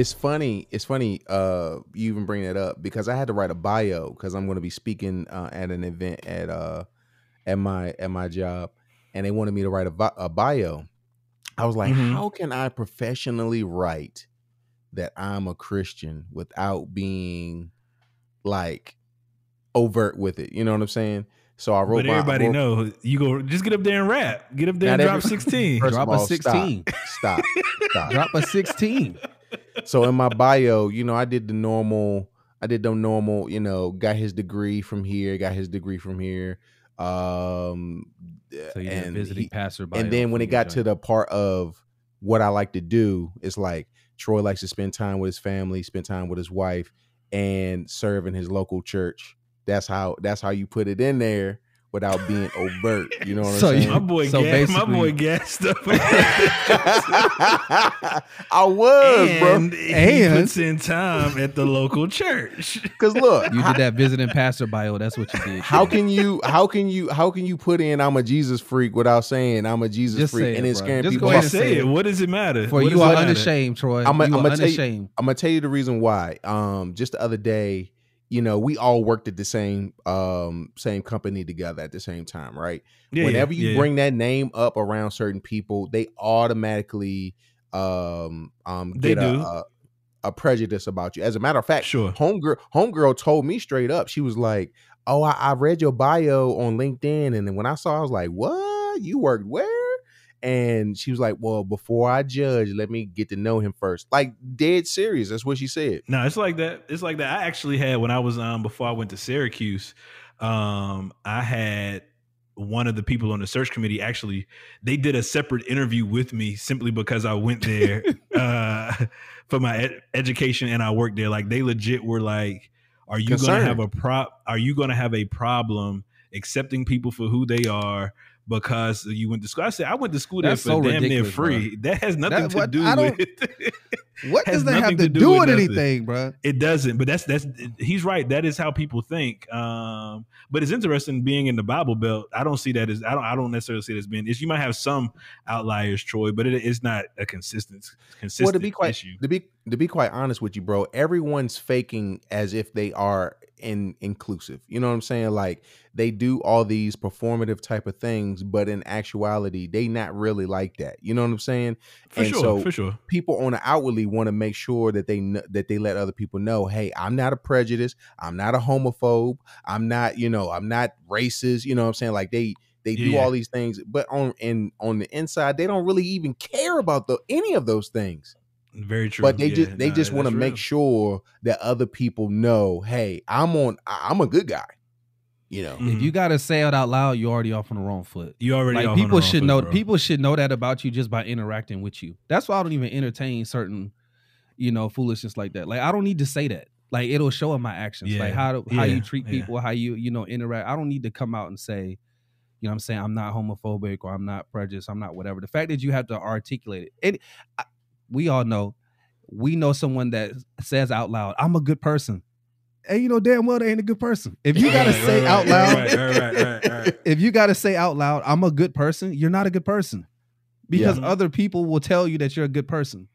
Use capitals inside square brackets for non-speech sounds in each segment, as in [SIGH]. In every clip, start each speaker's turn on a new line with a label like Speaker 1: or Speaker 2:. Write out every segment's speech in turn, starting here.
Speaker 1: it's funny. It's funny. Uh, you even bring that up because I had to write a bio because I'm going to be speaking uh, at an event at uh at my at my job, and they wanted me to write a, bi- a bio. I was like,
Speaker 2: Mhm.
Speaker 1: how can I professionally write that I'm a Christian without being like overt with it? You know what I'm saying? So I wrote.
Speaker 2: But
Speaker 1: my-
Speaker 2: everybody
Speaker 1: wrote-
Speaker 2: know you go just get up there and rap. Get up there and drop
Speaker 1: every- [LAUGHS]
Speaker 2: 16.
Speaker 3: Drop
Speaker 1: of
Speaker 3: a 16.
Speaker 1: Stop. Stop. [LAUGHS] stop.
Speaker 3: Drop a 16.
Speaker 1: So in my bio, you know, I did the normal. I did the normal. You know, got his degree from here. Got his degree from here. Um,
Speaker 3: So you a
Speaker 1: and
Speaker 3: visiting
Speaker 1: he-
Speaker 3: passer.
Speaker 1: and then when it got to the part of what I like to do, it's like Troy likes to spend time with his family, spend time with his wife, and serve in his local church. That's how. That's how you put it in there without being overt. You know what I'm
Speaker 3: So
Speaker 1: saying?
Speaker 2: my boy,
Speaker 3: So
Speaker 2: gas, my boy gassed up. [LAUGHS]
Speaker 1: I was, bro.
Speaker 2: and he
Speaker 3: And-
Speaker 2: puts in time at the local church.
Speaker 1: Because look,
Speaker 3: you did that visiting pastor bio. That's what you did.
Speaker 1: how can you how can you how can you put in I'm a Jesus freak without saying I'm a Jesus
Speaker 3: Just
Speaker 1: freak
Speaker 3: say it,
Speaker 1: and then
Speaker 3: bro.
Speaker 1: scaring
Speaker 3: Just
Speaker 1: people
Speaker 3: go ahead and
Speaker 2: Say
Speaker 3: say
Speaker 2: it.
Speaker 3: it.
Speaker 2: What does it matter?
Speaker 3: For
Speaker 2: What
Speaker 3: you
Speaker 2: does it
Speaker 3: are
Speaker 2: matter?
Speaker 3: unashamed, Troy.
Speaker 1: I'm a-
Speaker 3: you
Speaker 1: I'ma
Speaker 3: are
Speaker 1: tell you-
Speaker 3: unashamed.
Speaker 1: I'm gonna tell you the reason why. Um, just the other day, you know, we all worked at the same um same company together at the same time, right?
Speaker 2: Yeah,
Speaker 1: Whenever
Speaker 2: yeah,
Speaker 1: you
Speaker 2: yeah.
Speaker 1: bring that name up around certain people, they automatically um um
Speaker 2: They
Speaker 1: get a,
Speaker 2: do.
Speaker 1: a a prejudice about you. As a matter of fact,
Speaker 2: Sure.
Speaker 1: homegirl homegirl told me straight up. She was like, "Oh, I, I read your bio on LinkedIn, and then when I saw, I was like, what? You worked where?" And she was like, "Well, before I judge, let me get to know him first. Like dead serious. That's what she said.
Speaker 2: No, it's like that. It's like that. I actually had when I was um before I went to Syracuse, um, I had one of the people on the search committee actually they did a separate interview with me simply because I went there [LAUGHS] uh for my ed- education and I worked there. Like they legit were like, Are you gonna have a prop are you gonna have a problem accepting people for who they are? Because you went to school. I said I went to school there
Speaker 3: That's
Speaker 2: for
Speaker 3: so
Speaker 2: damn near free. [LAUGHS] That has nothing
Speaker 3: That-
Speaker 2: to
Speaker 3: what-
Speaker 2: do with [LAUGHS]
Speaker 3: What does that have to,
Speaker 2: to do
Speaker 3: do
Speaker 2: with
Speaker 3: anything, bro?
Speaker 2: It doesn't, but that's that's he's right. That is how people think. Um, but it's interesting being in the Bible Belt. I don't see that as I don't I don't necessarily see it as being. It's, you might have some outliers, Troy, but it, it's not a consistent consistent
Speaker 1: well, to be quite
Speaker 2: issue.
Speaker 1: to be to be quite honest with you, bro, everyone's faking as if they are in inclusive. You know what I'm saying? Like they do all these performative type of things, but in actuality, they not really like that. You know what I'm saying?
Speaker 2: For
Speaker 1: and
Speaker 2: sure,
Speaker 1: so
Speaker 2: for sure.
Speaker 1: people on the outwardly want to make sure that they kn- that they let other people know, hey, I'm not a prejudice, I'm not a homophobe, I'm not, you know, I'm not racist. You know what I'm saying? Like they they do all these things, but on and on the inside, they don't really even care about the any of those things.
Speaker 2: Very true.
Speaker 1: But they
Speaker 2: Yeah,
Speaker 1: just they
Speaker 2: nah,
Speaker 1: just want to make
Speaker 2: real.
Speaker 1: sure that other people know, hey, I'm on, I- I'm a good guy. You know,
Speaker 2: Mhm.
Speaker 3: If you gotta say it out loud, you're already off on the wrong foot.
Speaker 2: you already
Speaker 3: Like
Speaker 2: off on the
Speaker 3: people
Speaker 2: wrong
Speaker 3: should
Speaker 2: foot,
Speaker 3: know.
Speaker 2: bro.
Speaker 3: People should know that about you just by interacting with you. That's why I don't even entertain certain, you know, foolishness like that. Like I don't need to say that. Like it'll show in my actions.
Speaker 2: Yeah,
Speaker 3: Like how to, how
Speaker 2: yeah,
Speaker 3: you treat
Speaker 2: yeah.
Speaker 3: people, how you you know interact. I don't need to come out and say, you know, what I'm saying I'm not homophobic or I'm not prejudiced. I'm not whatever. The fact that you have to articulate it, it I, we all know. We know someone that says out loud, "I'm a good person." And you know damn well they ain't a good person. If you gotta
Speaker 2: Right,
Speaker 3: say
Speaker 2: right,
Speaker 3: out loud,
Speaker 2: right, [LAUGHS]
Speaker 3: if you got to say out loud, I'm a good person, you're not a good person because
Speaker 2: Yeah.
Speaker 3: other people will tell you that you're a good person.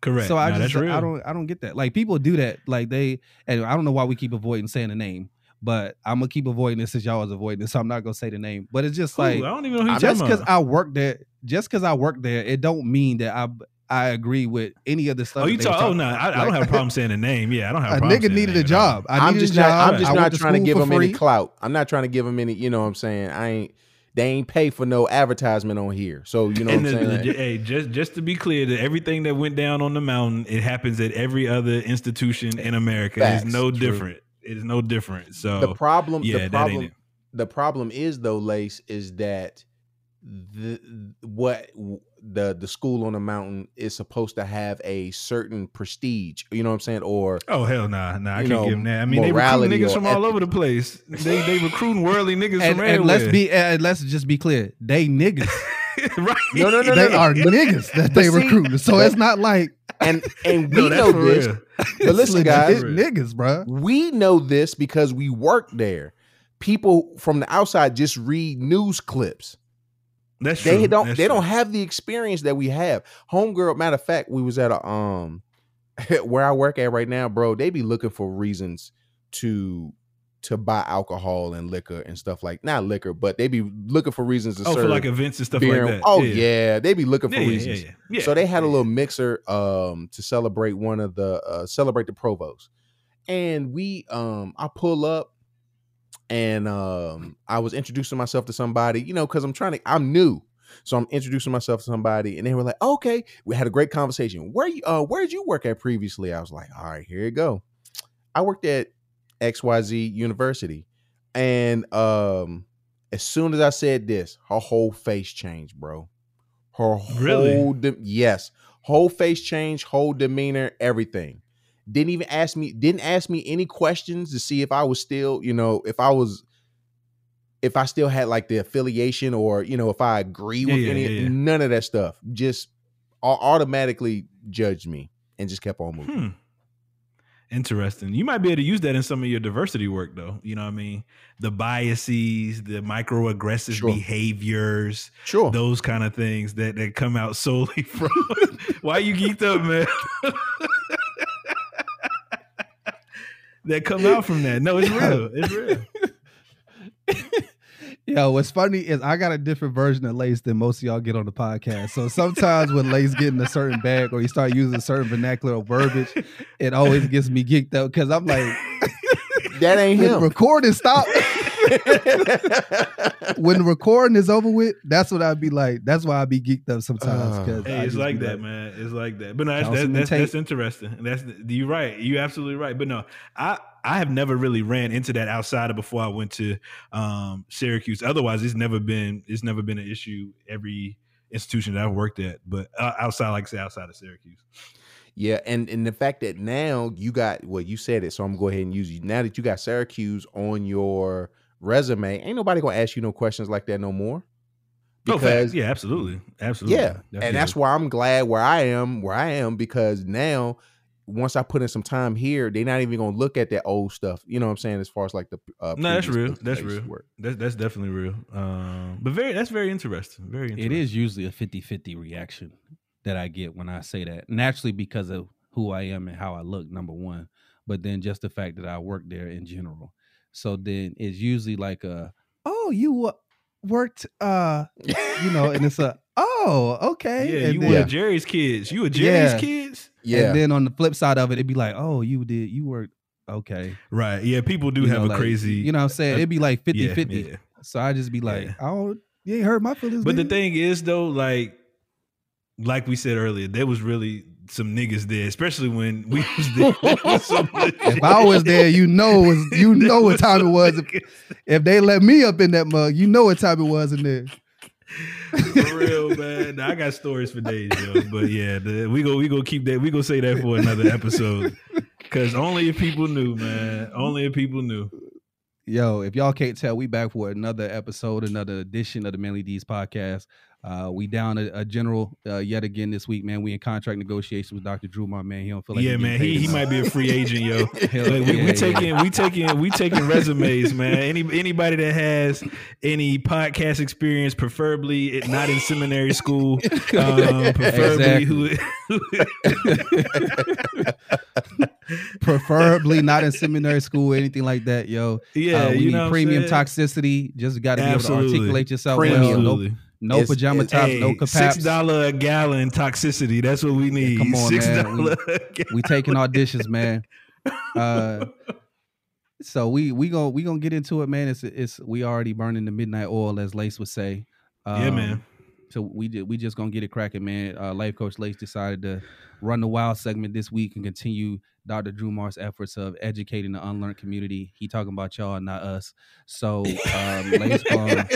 Speaker 2: Correct.
Speaker 3: So I
Speaker 2: Nah,
Speaker 3: just. I don't I don't get that. Like people do that. Like they and I don't know why we keep avoiding saying the name, but I'm gonna keep avoiding this as y'all was avoiding this. So I'm not gonna say the name. But it's just
Speaker 2: Who?
Speaker 3: like
Speaker 2: I don't even know who you're
Speaker 3: just because. I work there, just because I work there, it don't mean that I I agree with any of the stuff.
Speaker 2: Oh, you
Speaker 3: they
Speaker 2: talk? Oh no,
Speaker 3: about.
Speaker 2: I, I don't have a problem saying the name. Yeah, I don't have a,
Speaker 3: a
Speaker 2: problem
Speaker 3: nigga
Speaker 2: saying
Speaker 3: needed a
Speaker 2: name
Speaker 3: job. I
Speaker 1: I'm
Speaker 3: needed
Speaker 1: just
Speaker 3: a
Speaker 1: not,
Speaker 3: job.
Speaker 1: I'm just
Speaker 3: I
Speaker 1: not
Speaker 3: went to
Speaker 1: trying to give
Speaker 3: him
Speaker 1: them any clout. I'm not trying to give him any. You know what I'm saying? I ain't. They ain't pay for no advertisement on here. So you know
Speaker 2: and
Speaker 1: what I'm
Speaker 2: the-
Speaker 1: saying?
Speaker 2: the- hey, just just to be clear, that everything that went down on the mountain, it happens at every other institution in America.
Speaker 1: Facts.
Speaker 2: it's no
Speaker 1: True.
Speaker 2: different. It is no different. So
Speaker 1: the problem
Speaker 2: yeah,
Speaker 1: the
Speaker 2: that ain't
Speaker 1: problem
Speaker 2: it.
Speaker 1: the problem is though lace is that the what the the school on the mountain is supposed to have a certain prestige you know what i'm saying or
Speaker 2: Oh hell nah, nah. I can't
Speaker 1: know,
Speaker 2: give them that. I mean, they recruit
Speaker 1: morality
Speaker 2: niggas from all
Speaker 1: ethics.
Speaker 2: over the place. They they recruiting worldly niggas
Speaker 3: And,
Speaker 2: from
Speaker 3: and let's be and let's just be clear. They niggas. [LAUGHS]
Speaker 2: right.
Speaker 1: no no no no,
Speaker 3: they
Speaker 1: no.
Speaker 3: are niggas that they
Speaker 1: see,
Speaker 3: recruited. So
Speaker 1: but-
Speaker 3: it's not like
Speaker 1: and and [LAUGHS] we
Speaker 2: that's
Speaker 1: know
Speaker 2: for
Speaker 1: this
Speaker 2: real.
Speaker 1: but listen guys
Speaker 3: legit niggas, bro.
Speaker 1: we know this because we work there people from the outside just read news clips
Speaker 2: That's true.
Speaker 1: they don't
Speaker 2: That's
Speaker 1: they
Speaker 2: true.
Speaker 1: don't have the experience that we have homegirl matter of fact we was at a um [LAUGHS] where I work at right now, bro, they be looking for reasons to to buy alcohol and liquor and stuff like not liquor, but they be looking for reasons to
Speaker 2: Oh,
Speaker 1: serve
Speaker 2: for like events and stuff
Speaker 1: beer.
Speaker 2: like that.
Speaker 1: Oh yeah. they be looking for
Speaker 2: Yeah, yeah,
Speaker 1: reasons.
Speaker 2: yeah, yeah.
Speaker 1: So they had a little mixer um to celebrate one of the uh celebrate the provost. And we um I pull up and um I was introducing myself to somebody, you know, because I'm trying to I'm new. So I'm introducing myself to somebody and they were like, okay, we had a great conversation. Where you uh where did you work at previously? I was like, all right, here you go. I worked at XYZ University. And um as soon as I said this, her whole face changed, bro. Her
Speaker 2: Really?
Speaker 1: whole de- yes, whole face change, whole demeanor, everything. Didn't even ask me, didn't ask me any questions to see if I was still, you know, if I was, if I still had like the affiliation or you know if I agree
Speaker 2: Yeah,
Speaker 1: with
Speaker 2: yeah,
Speaker 1: any,
Speaker 2: yeah, yeah.
Speaker 1: none of that stuff. Just automatically judged me and just kept on moving.
Speaker 2: Hmm. Interesting. You might be able to use that in some of your diversity work, though. You know what I mean? The biases, the microaggressive
Speaker 1: Sure.
Speaker 2: behaviors,
Speaker 1: Sure.
Speaker 2: those kind of things that, that come out solely [LAUGHS] from. Why you geeked up, man? [LAUGHS] that come out from that. No, it's real. It's real. [LAUGHS]
Speaker 3: Yo, what's funny is I got a different version of Lace than most of y'all get on the podcast. So sometimes when Lace get in a certain bag or you start using certain vernacular or verbiage, it always gets me geeked up because I'm like,
Speaker 1: that ain't [LAUGHS]
Speaker 3: when
Speaker 1: him.
Speaker 3: recording stop, [LAUGHS] [LAUGHS] when the recording is over with, that's what I'd be like. That's why I'd be geeked up sometimes.
Speaker 1: Uh,
Speaker 3: 'cause
Speaker 2: Hey, it's like
Speaker 3: be
Speaker 2: that, man. It's like that. But no, that's that's,
Speaker 3: Councilman
Speaker 2: that's, that's interesting. That's you're right. You're absolutely right. But no, I I have never really ran into that outside of before I went to um, Syracuse. Otherwise, it's never been it's never been an issue every institution that I've worked at. But uh, outside, like I say, outside of Syracuse.
Speaker 1: Yeah, and and the fact that now you got well, you said it, so I'm gonna go ahead and use you. Now that you got Syracuse on your resume, ain't nobody gonna ask you no questions like that no more.
Speaker 2: Because facts. yeah, absolutely, absolutely.
Speaker 1: yeah, and that's why I'm glad where I am, where I am, because now once I put in some time here, they're not even gonna look at that old stuff. You know what I'm saying? As far as like the uh,
Speaker 2: No, that's real. That's
Speaker 1: I used to
Speaker 2: real.
Speaker 1: work.
Speaker 2: that's that's definitely real. Um, but very that's very interesting. Very interesting.
Speaker 3: It is usually a 50-50 reaction that I get when I say that. Naturally because of who I am and how I look, number one. But then just the fact that I work there in general. So then it's usually like a, oh, you wo- worked uh you know, and it's a oh, okay.
Speaker 2: Yeah,
Speaker 3: and
Speaker 2: you
Speaker 3: then,
Speaker 2: were Jerry's kids. You were Jerry's
Speaker 3: Yeah.
Speaker 2: kids.
Speaker 1: Yeah,
Speaker 3: and then on the flip side of it, it'd be like, oh, you did you worked okay.
Speaker 2: Right. Yeah, people do
Speaker 3: You
Speaker 2: have
Speaker 3: know,
Speaker 2: a
Speaker 3: like,
Speaker 2: crazy.
Speaker 3: you know what I'm saying? It'd be like 50
Speaker 2: yeah,
Speaker 3: 50.
Speaker 2: yeah.
Speaker 3: So I just be like,
Speaker 2: Yeah.
Speaker 3: oh, you ain't hurt my feelings.
Speaker 2: But the thing is, though, like, like we said earlier, there was really some niggas there, especially when we was there. [LAUGHS]
Speaker 3: If I was there, you know, was, you [LAUGHS] know what time it was. If, if they let me up in that mug, you know what time it was in there.
Speaker 2: For real, man. Now, I got stories for days, yo. But yeah, the, we go we go keep that. We go say that for another episode. Cause only if people knew, man. Only if people knew.
Speaker 3: Yo, if y'all can't tell, we back for another episode, another edition of the Manly D's podcast. Uh, we down a, a general uh, yet again this week, man. We in contract negotiations with Dr. Drew, my man. He don't feel like
Speaker 2: yeah,
Speaker 3: getting
Speaker 2: man. He he might be a free agent, yo. [LAUGHS]
Speaker 3: Hell
Speaker 2: Like, we,
Speaker 3: yeah,
Speaker 2: we
Speaker 3: yeah.
Speaker 2: taking we taking we taking resumes, man. Any anybody that has any podcast experience, preferably not in seminary school, [LAUGHS] um, preferably who, [LAUGHS]
Speaker 3: preferably not in seminary school, or anything like that, yo.
Speaker 2: yeah,
Speaker 3: uh, we
Speaker 2: you
Speaker 3: need
Speaker 2: know
Speaker 3: premium toxicity. Just got to be able to articulate yourself.
Speaker 1: Premium.
Speaker 3: Well. No,
Speaker 2: Absolutely.
Speaker 3: No
Speaker 1: It's-
Speaker 3: pajama
Speaker 1: it's-
Speaker 3: tops,
Speaker 2: Hey,
Speaker 3: no
Speaker 2: six dollar a gallon toxicity. That's what we need.
Speaker 3: come on,
Speaker 2: six
Speaker 3: man.
Speaker 2: dollar.
Speaker 3: we taking our dishes, man. [LAUGHS] Uh, so we we gonna we gonna get into it, man. It's it's we already burning the midnight oil, as Lace would say.
Speaker 2: yeah,
Speaker 3: Um,
Speaker 2: man.
Speaker 3: So we did we just gonna get it cracking, man. Uh, Life Coach Lace decided to run the wild segment this week and continue Dr. Drew Mar's efforts of educating the unlearned community. He talking about y'all, not us. So um, Lace [LAUGHS] gonna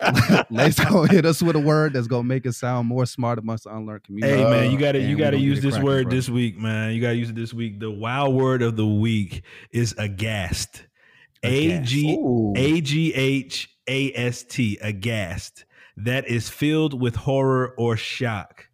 Speaker 3: [LAUGHS] Lace gonna hit us with a word that's gonna make us sound more smart amongst the unlearned community.
Speaker 2: Hey man, you
Speaker 1: Uh,
Speaker 2: gotta
Speaker 3: and
Speaker 2: you gotta use this
Speaker 3: cracking,
Speaker 2: word
Speaker 3: bro.
Speaker 2: this week, man. You gotta use it this week. The wow word of the week is aghast. A
Speaker 3: Aghast.
Speaker 2: A G H A S T, Aghast. That is filled with horror or shock.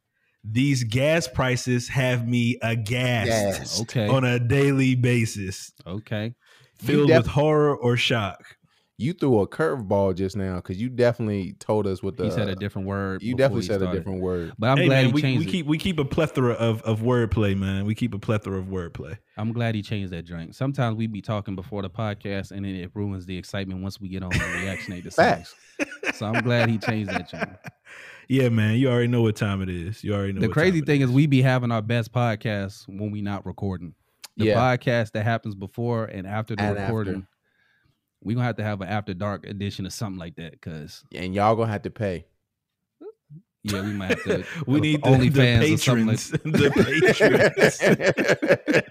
Speaker 2: These gas prices have me aghast
Speaker 1: Yes.
Speaker 3: Okay.
Speaker 2: on a daily basis.
Speaker 3: Okay.
Speaker 2: Filled
Speaker 1: def-
Speaker 2: with horror or shock.
Speaker 1: You threw a curveball just now because you definitely told us what the
Speaker 3: he said a different word.
Speaker 1: you definitely
Speaker 3: he
Speaker 1: said a different word.
Speaker 3: But I'm
Speaker 2: hey,
Speaker 3: glad
Speaker 2: man,
Speaker 3: he
Speaker 2: we,
Speaker 3: changed
Speaker 2: we
Speaker 3: it.
Speaker 2: keep we keep a plethora of of wordplay, man. We keep a plethora of wordplay.
Speaker 3: I'm glad he changed that drink. Sometimes we be talking before the podcast, and then it ruins the excitement once we get on and reactionate to something.
Speaker 1: Facts.
Speaker 3: So I'm glad he changed that drink. [LAUGHS]
Speaker 2: Yeah, man. You already know what time it is. You already know.
Speaker 3: the
Speaker 2: what
Speaker 3: crazy
Speaker 2: time it
Speaker 3: thing is we be having our best podcasts when we not recording. The
Speaker 1: Yeah.
Speaker 3: podcast that happens before and after the
Speaker 1: And after.
Speaker 3: Recording, we gonna have to have an after dark edition or something like that. Cause
Speaker 1: And y'all gonna have to pay.
Speaker 3: yeah, we might have to. [LAUGHS]
Speaker 2: we need the,
Speaker 3: only
Speaker 2: the
Speaker 3: fans or something like
Speaker 2: patrons. [LAUGHS] the patrons.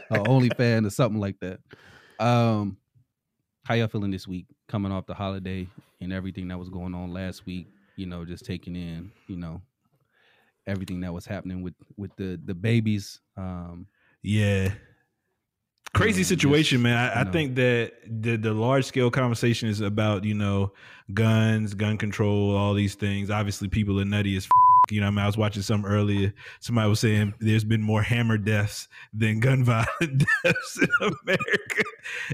Speaker 2: [LAUGHS]
Speaker 3: a OnlyFans or something like that. Um, how y'all feeling this week? Coming off the holiday and everything that was going on last week. You know, just taking in. You know, everything that was happening with with the the babies. Um,
Speaker 2: Yeah. Crazy situation, man. I, I think that the the large scale conversation is about you know guns, gun control, all these things. Obviously, people are nutty as. F- you know, I, mean, I was watching some earlier. Somebody was saying there's been more hammer deaths than gun [LAUGHS] violent deaths in America.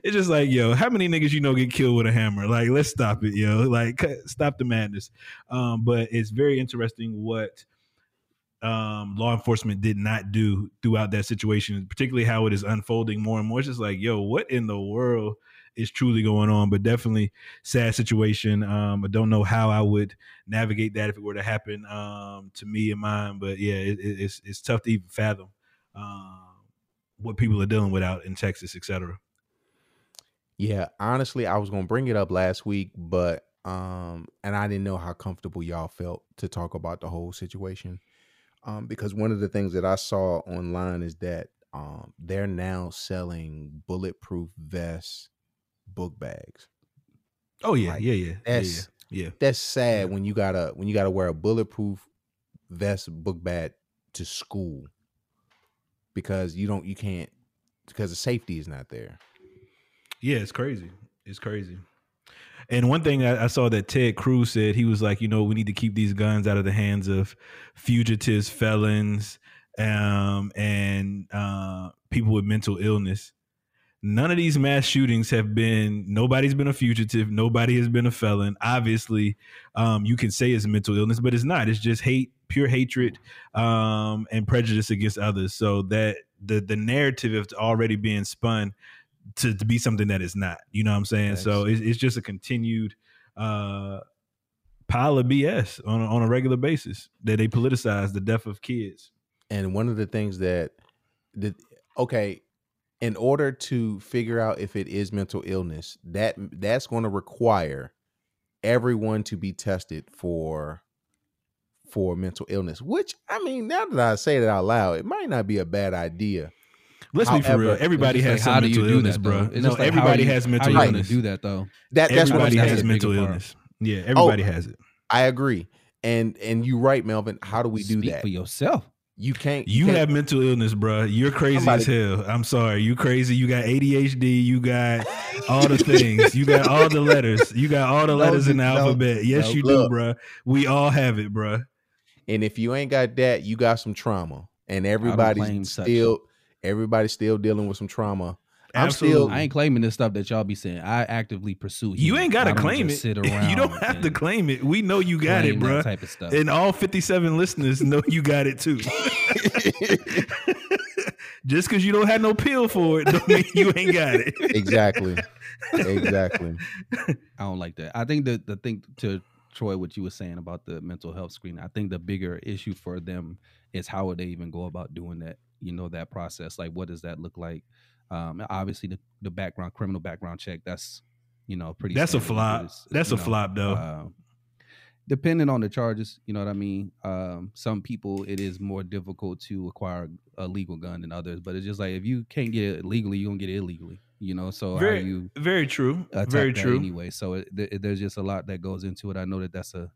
Speaker 2: It's just like, yo, how many niggas you know get killed with a hammer? Like, let's stop it, yo. Like, cut- stop the madness. Um, but it's very interesting what um, law enforcement did not do throughout that situation, particularly how it is unfolding more and more. It's just like, yo, what in the world is truly going on? But definitely sad situation. Um, I don't know how I would navigate that if it were to happen um, to me and mine. But yeah, it, it- it's it's tough to even fathom um, what people are dealing with out in Texas, et cetera.
Speaker 1: Yeah, honestly, I was gonna bring it up last week, but um, and I didn't know how comfortable y'all felt to talk about the whole situation. Um, because one of the things that I saw online is that um they're now selling bulletproof vests, book bags.
Speaker 2: Oh yeah,
Speaker 1: Like,
Speaker 2: yeah, yeah, yeah, yeah,
Speaker 1: That's
Speaker 2: yeah.
Speaker 1: that's sad when you gotta when you gotta wear a bulletproof vest book bag to school because you don't you can't because the safety is not there.
Speaker 2: Yeah, it's crazy. It's crazy. And one thing I, I saw that Ted Cruz said, he was like, you know, we need to keep these guns out of the hands of fugitives, felons, um, and uh, people with mental illness. None of these mass shootings have been. Nobody's been a fugitive. Nobody has been a felon. Obviously, um, you can say it's mental illness, but it's not. It's just hate, pure hatred, um, and prejudice against others. So that the the narrative is already being spun to, to be something that is not. You know what I'm saying? So it's, it's just a continued uh, pile of BS on a, on a regular basis that they politicize the death of kids.
Speaker 1: and one of the things that that okay in order to figure out if it is mental illness that that's going to require everyone to be tested for for mental illness which i mean now that i say that out loud it might not be a bad idea
Speaker 2: Let's be for real. Everybody has
Speaker 3: just
Speaker 2: some
Speaker 3: like, do you
Speaker 2: mental
Speaker 3: do
Speaker 2: illness,
Speaker 3: that,
Speaker 2: bro.
Speaker 3: It's
Speaker 2: No,
Speaker 3: like,
Speaker 2: everybody
Speaker 3: you-
Speaker 2: has mental
Speaker 3: are you gonna
Speaker 2: illness.
Speaker 3: do that though.
Speaker 1: that that's what i'm
Speaker 2: everybody
Speaker 3: that's
Speaker 2: has
Speaker 3: a
Speaker 1: saying
Speaker 3: bigger
Speaker 2: mental
Speaker 3: part.
Speaker 2: illness. Yeah, oh, everybody has it.
Speaker 1: i agree and and you're right melvin how do we do
Speaker 3: Speak
Speaker 1: that
Speaker 3: for yourself.
Speaker 1: you can't
Speaker 2: You
Speaker 1: can't-
Speaker 2: have mental illness, bro. You're crazy
Speaker 1: Somebody-
Speaker 2: as hell. I'm sorry. You crazy. You got ADHD. You got all the things. You got all the letters. You got all the
Speaker 1: No,
Speaker 2: letters in the
Speaker 1: no,
Speaker 2: alphabet. Yes,
Speaker 1: no,
Speaker 2: you
Speaker 1: look.
Speaker 2: do, bro. We all have it, bro.
Speaker 1: and if you ain't got that you got some trauma and
Speaker 3: claim
Speaker 1: everybody's
Speaker 3: such.
Speaker 1: Still everybody's still dealing with some trauma I'm still-
Speaker 3: I ain't claiming this stuff that y'all be saying. I actively pursue.
Speaker 2: You ain't got to claim it.
Speaker 3: just Sit [LAUGHS]
Speaker 2: you don't have to claim it. We know you got it, bro.
Speaker 3: Type of stuff.
Speaker 2: And all 57 listeners know you got it too. [LAUGHS] Just because you don't have no pill for it, don't mean you ain't got it.
Speaker 1: exactly [LAUGHS] exactly
Speaker 3: I don't like that. I think the the thing to Troy, what you were saying about the mental health screen, I think the bigger issue for them is how would they even go about doing that? You know, that process. Like, what does that look like? Um, obviously, the the background criminal background check. That's you know pretty.
Speaker 2: That's a flop. That's a
Speaker 3: know,
Speaker 2: flop, though.
Speaker 3: um, depending on the charges, you know what I mean. Um, some people it is more difficult to acquire a legal gun than others, but it's just like if you can't get it legally, you don't get it illegally. You know, so
Speaker 2: very,
Speaker 3: you
Speaker 2: very true. Very true.
Speaker 3: anyway. So it, th- there's just a lot that goes into it. I know that that's a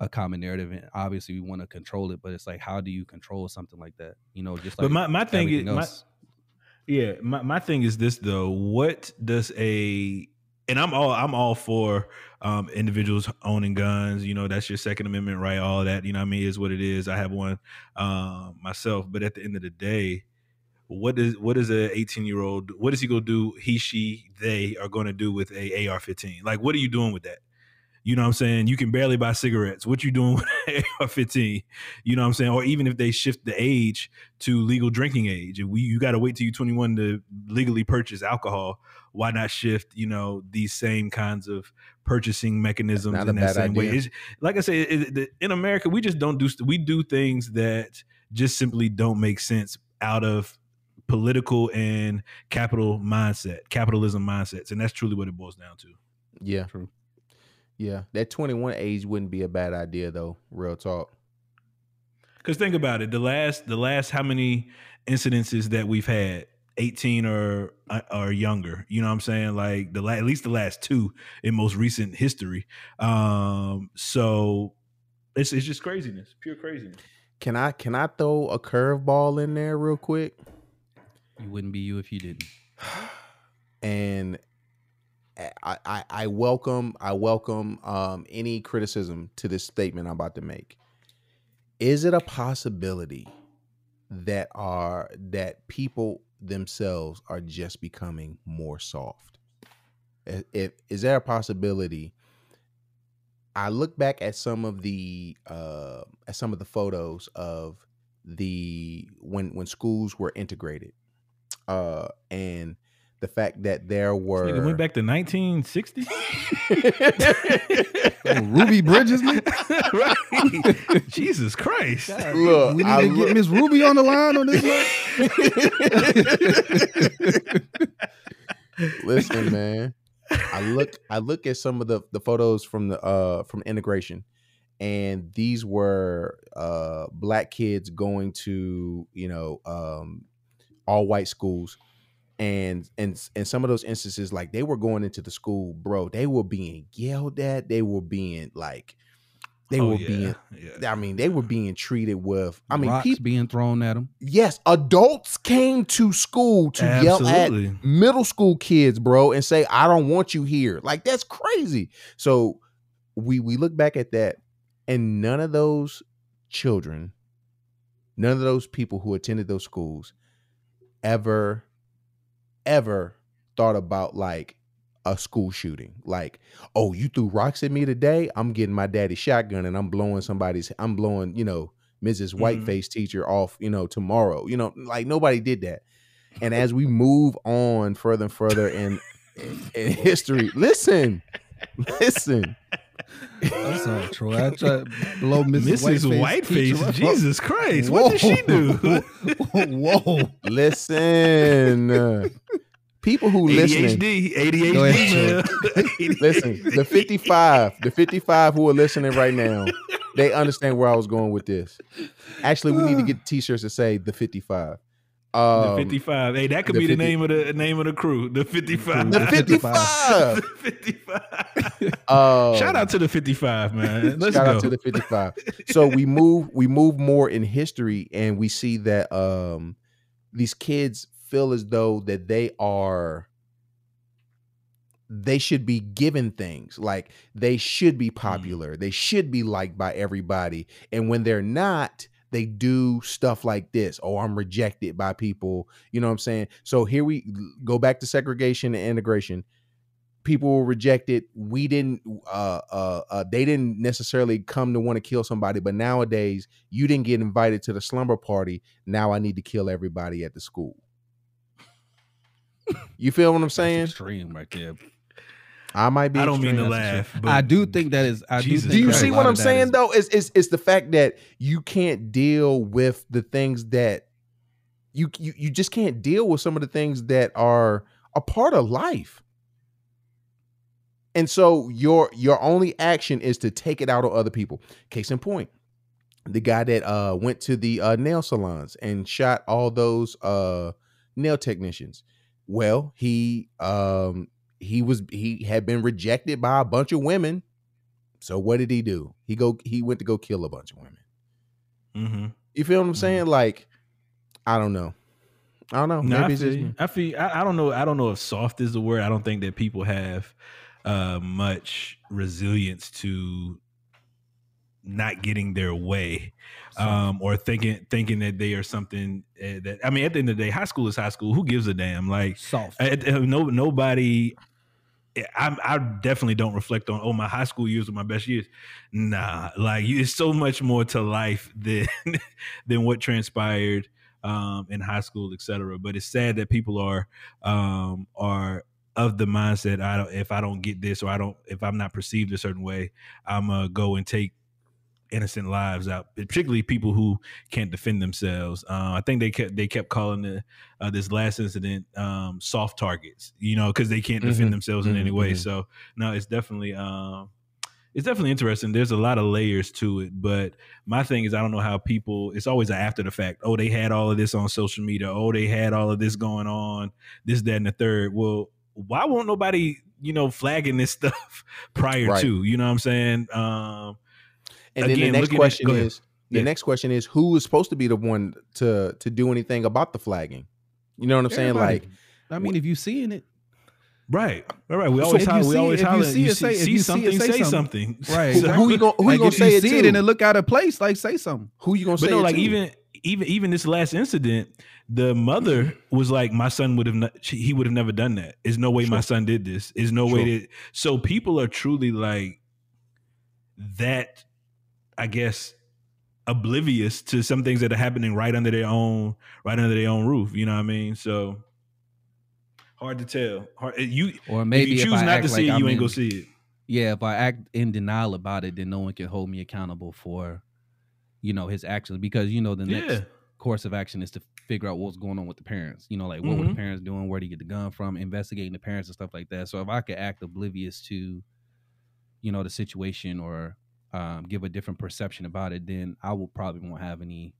Speaker 3: a common narrative, and obviously we want to control it, but it's like how do you control something like that? You know, just like
Speaker 2: but my, my thing is, my, yeah, my, my thing is this though. What does a and I'm all I'm all for um, individuals owning guns. You know, that's your Second Amendment right. All that you know, what I mean, is what it is. I have one um, myself, but at the end of the day, what is what is a 18 year old what is he gonna do he she they are gonna do with a ar-15 like what are you doing with that you know what i'm saying you can barely buy cigarettes what you doing with [LAUGHS] ar-15 you know what i'm saying or even if they shift the age to legal drinking age if we you got to wait till you're 21 to legally purchase alcohol why not shift you know these same kinds of purchasing mechanisms
Speaker 1: Not
Speaker 2: in that
Speaker 1: bad
Speaker 2: same way it's, like i say it, it, in america we just don't do we do things that just simply don't make sense out of political and capital mindset, capitalism mindsets, and that's truly what it boils down to.
Speaker 1: Yeah.
Speaker 3: True.
Speaker 1: Yeah. That 21 age wouldn't be a bad idea though. Real talk.
Speaker 2: Because think about it, the last the last how many incidences that we've had, eighteen or uh, or younger. You know what I'm saying? Like the la- at least the last two in most recent history. Um, so it's it's just craziness, pure craziness.
Speaker 1: Can I can I throw a curveball in there real quick?
Speaker 3: You wouldn't be you if you didn't. [SIGHS]
Speaker 1: and I, I welcome I welcome um, any criticism to this statement I'm about to make. Is it a possibility that are that people themselves are just becoming more soft? If, is there a possibility? I look back at some of the uh, at some of the photos of the when when schools were integrated, uh, and the fact that there were
Speaker 2: Nigga went back to 1960.
Speaker 3: Oh, Ruby Bridges, man. [LAUGHS]
Speaker 2: right? Jesus Christ!
Speaker 1: Look,
Speaker 3: we need
Speaker 1: I
Speaker 3: to
Speaker 1: look-
Speaker 3: get Miss Ruby on the line on this one. [LAUGHS]
Speaker 1: Listen, man. I look I look at some of the the photos from the uh from integration and these were uh black kids going to, you know, um all white schools and and and some of those instances like they were going into the school, bro, they were being yelled at, they were being like they
Speaker 2: Oh,
Speaker 1: were
Speaker 2: yeah,
Speaker 1: being
Speaker 2: yeah.
Speaker 1: I mean, they were being treated with I mean,
Speaker 3: Rocks
Speaker 1: people
Speaker 3: being thrown at them
Speaker 1: yes, adults came to school to yell at middle school kids, bro, and say, I don't want you here. Like that's crazy. So we we look back at that, and none of those children, none of those people who attended those schools ever, ever thought about like a school shooting. Like, oh, you threw rocks at me today. I'm getting my daddy's shotgun and I'm blowing somebody's, I'm blowing, you know, Mrs.
Speaker 2: Mhm.
Speaker 1: Whiteface teacher off, you know, tomorrow. You know, like nobody did that. And as we move on further and further in in history, listen, listen.
Speaker 3: I'm sorry, Troy. I tried to blow Mrs.
Speaker 2: Mrs.
Speaker 3: Whiteface.
Speaker 2: Whiteface,
Speaker 3: teacher.
Speaker 2: Jesus Christ, what did she do? [LAUGHS]
Speaker 3: Whoa.
Speaker 1: Listen. People who listening,
Speaker 2: ADHD,
Speaker 3: Go ahead,
Speaker 2: ADHD, man. [LAUGHS]
Speaker 1: listen, the 55, the 55 who are listening right now, they understand where I was going with this. Actually, we need to get t-shirts that say the 55.
Speaker 2: The
Speaker 1: Um,
Speaker 2: 55. Hey, that could be the name of the name of the crew. The 55.
Speaker 1: the [LAUGHS]
Speaker 3: The
Speaker 1: 55. [LAUGHS]
Speaker 2: The 55.
Speaker 1: Um,
Speaker 2: Shout out to the 55, man. [LAUGHS] Let's
Speaker 1: shout
Speaker 2: go.
Speaker 1: out to the 55 so we move we move more in history and we see that um these kids feel as though that they are they should be given things like they should be popular they should be liked by everybody and when they're not they do stuff like this oh i'm rejected by people you know what i'm saying? So here we go back to segregation and integration. People were rejected we didn't uh, uh uh they didn't necessarily come to want to kill somebody but nowadays you didn't get invited to the slumber party now i need to kill everybody at the school. You feel what i'm
Speaker 3: That's
Speaker 1: saying?
Speaker 3: extreme right there.
Speaker 1: I might be
Speaker 2: I don't mean to laugh, but
Speaker 3: I do think that is. I
Speaker 2: Jesus
Speaker 3: do.
Speaker 1: do you see what i'm saying
Speaker 3: is-
Speaker 1: though Is it's it's the fact that you can't deal with the things that you, you you just can't deal with some of the things that are a part of life and so your your only action is to take it out on other people case in point the guy that uh went to the uh nail salons and shot all those uh nail technicians well he um he was he had been rejected by a bunch of women so what did he do he go he went to go kill a bunch of women
Speaker 2: Mhm.
Speaker 1: you feel what i'm
Speaker 2: Mhm.
Speaker 1: saying like i don't know i don't know
Speaker 2: No, I
Speaker 1: maybe it's
Speaker 2: feel,
Speaker 1: just.
Speaker 2: I feel. I, I don't know. I don't know if soft is the word. I don't think that people have uh, much resilience to not getting their way um, or thinking thinking that they are something uh, that I mean at the end of the day high school is high school. Who gives a damn? Like
Speaker 3: soft.
Speaker 2: I, I- no nobody I, I definitely don't reflect on oh my high school years were my best years. Nah like it's so much more to life [LAUGHS] than than what transpired um, in high school etc but it's sad that people are um, are of the mindset I don't if I don't get this or I don't if I'm not perceived a certain way I'm gonna go and take innocent lives out, particularly people who can't defend themselves. Uh, I think they kept they kept calling the uh, this last incident um, soft targets, you know, because they can't defend
Speaker 1: Mhm,
Speaker 2: themselves in
Speaker 1: mhm,
Speaker 2: any way.
Speaker 1: mhm.
Speaker 2: So no, it's definitely um, it's definitely interesting. There's a lot of layers to it, but my thing is I don't know how people. It's always after the fact. Oh, they had all of this on social media. Oh, they had all of this going on. This, that, and the third. Well, why won't nobody? You know, flagging this [LAUGHS] stuff prior
Speaker 1: Right.
Speaker 2: to, you know what I'm saying? Um,
Speaker 1: And then the next
Speaker 2: looking at-
Speaker 1: question is the
Speaker 2: Yeah.
Speaker 1: next question is who is supposed to be the one to to do anything about the flagging? You know what I'm saying? Like
Speaker 3: I mean, if you seeing it,
Speaker 2: Right. All right. We always
Speaker 3: if you
Speaker 2: holler, we
Speaker 3: see-
Speaker 2: always
Speaker 3: if you see
Speaker 2: You
Speaker 3: it, say-
Speaker 2: see,
Speaker 3: if you see
Speaker 2: something,
Speaker 3: it, say
Speaker 2: say something. [LAUGHS]
Speaker 3: Right.
Speaker 1: who, who you gonna who you gonna
Speaker 3: if
Speaker 1: say
Speaker 3: you
Speaker 1: it
Speaker 3: see
Speaker 1: to?
Speaker 3: it and it look out of place, like say something.
Speaker 1: who you gonna
Speaker 2: But
Speaker 1: say
Speaker 2: no,
Speaker 1: it
Speaker 2: like
Speaker 1: to?
Speaker 2: even even even this last incident, the mother was like, "My son would have not, he would have never done that. There's no way my son did this. There's no
Speaker 1: Sure.
Speaker 2: way that." So people are truly like that. I guess oblivious to some things that are happening right under their own right under their own roof. You know what I mean? So hard to tell. Hard, you
Speaker 3: Or maybe
Speaker 2: if you choose
Speaker 3: I
Speaker 2: not
Speaker 3: act
Speaker 2: to see
Speaker 3: like
Speaker 2: it,
Speaker 3: I'm
Speaker 2: you ain't
Speaker 3: in-
Speaker 2: gonna see it.
Speaker 3: Yeah, if I act in denial about it, then no one can hold me accountable for, you know, his actions because you know the next
Speaker 2: Yeah.
Speaker 3: course of action is to figure out what's going on with the parents. You know, like what were the
Speaker 2: Mhm.
Speaker 3: parents doing? Where did he get the gun from? Investigating the parents and stuff like that. So if I could act oblivious to, you know, the situation or um, give a different perception about it, then I will probably won't have any,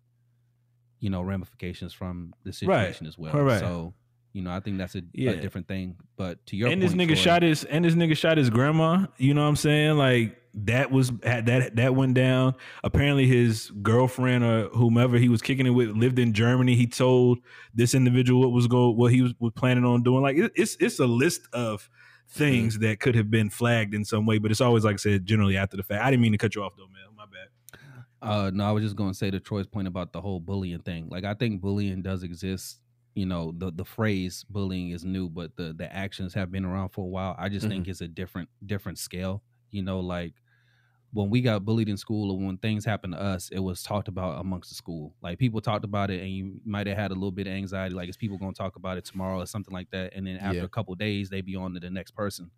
Speaker 3: you know, ramifications from the situation as well.
Speaker 2: Right.
Speaker 3: So. You know, I think that's a,
Speaker 2: Yeah.
Speaker 3: a different thing. But to your
Speaker 2: and
Speaker 3: point,
Speaker 2: this nigga
Speaker 3: Troy-
Speaker 2: shot his and this nigga shot his grandma. You know what I'm saying? Like that was that that went down. Apparently, his girlfriend or whomever he was kicking it with lived in Germany. He told this individual what was go what he was, was planning on doing. Like it, it's it's a list of things that could have been flagged in some way, but it's always like I said, generally after the fact. I didn't mean to cut you off though, man. My bad.
Speaker 3: Uh, no, I was just going to say to Troy's point about the whole bullying thing. Like, I think bullying does exist. You know, the the phrase bullying is new, but the the actions have been around for a while. I just think it's a different different scale. You know, like when we got bullied in school or when things happened to us, it was talked about amongst the school. Like people talked about it, and you might have had a little bit of anxiety. Like, is people going to talk about it tomorrow or something like that? And then after
Speaker 1: Yeah.
Speaker 3: a couple days, they be on to the next person.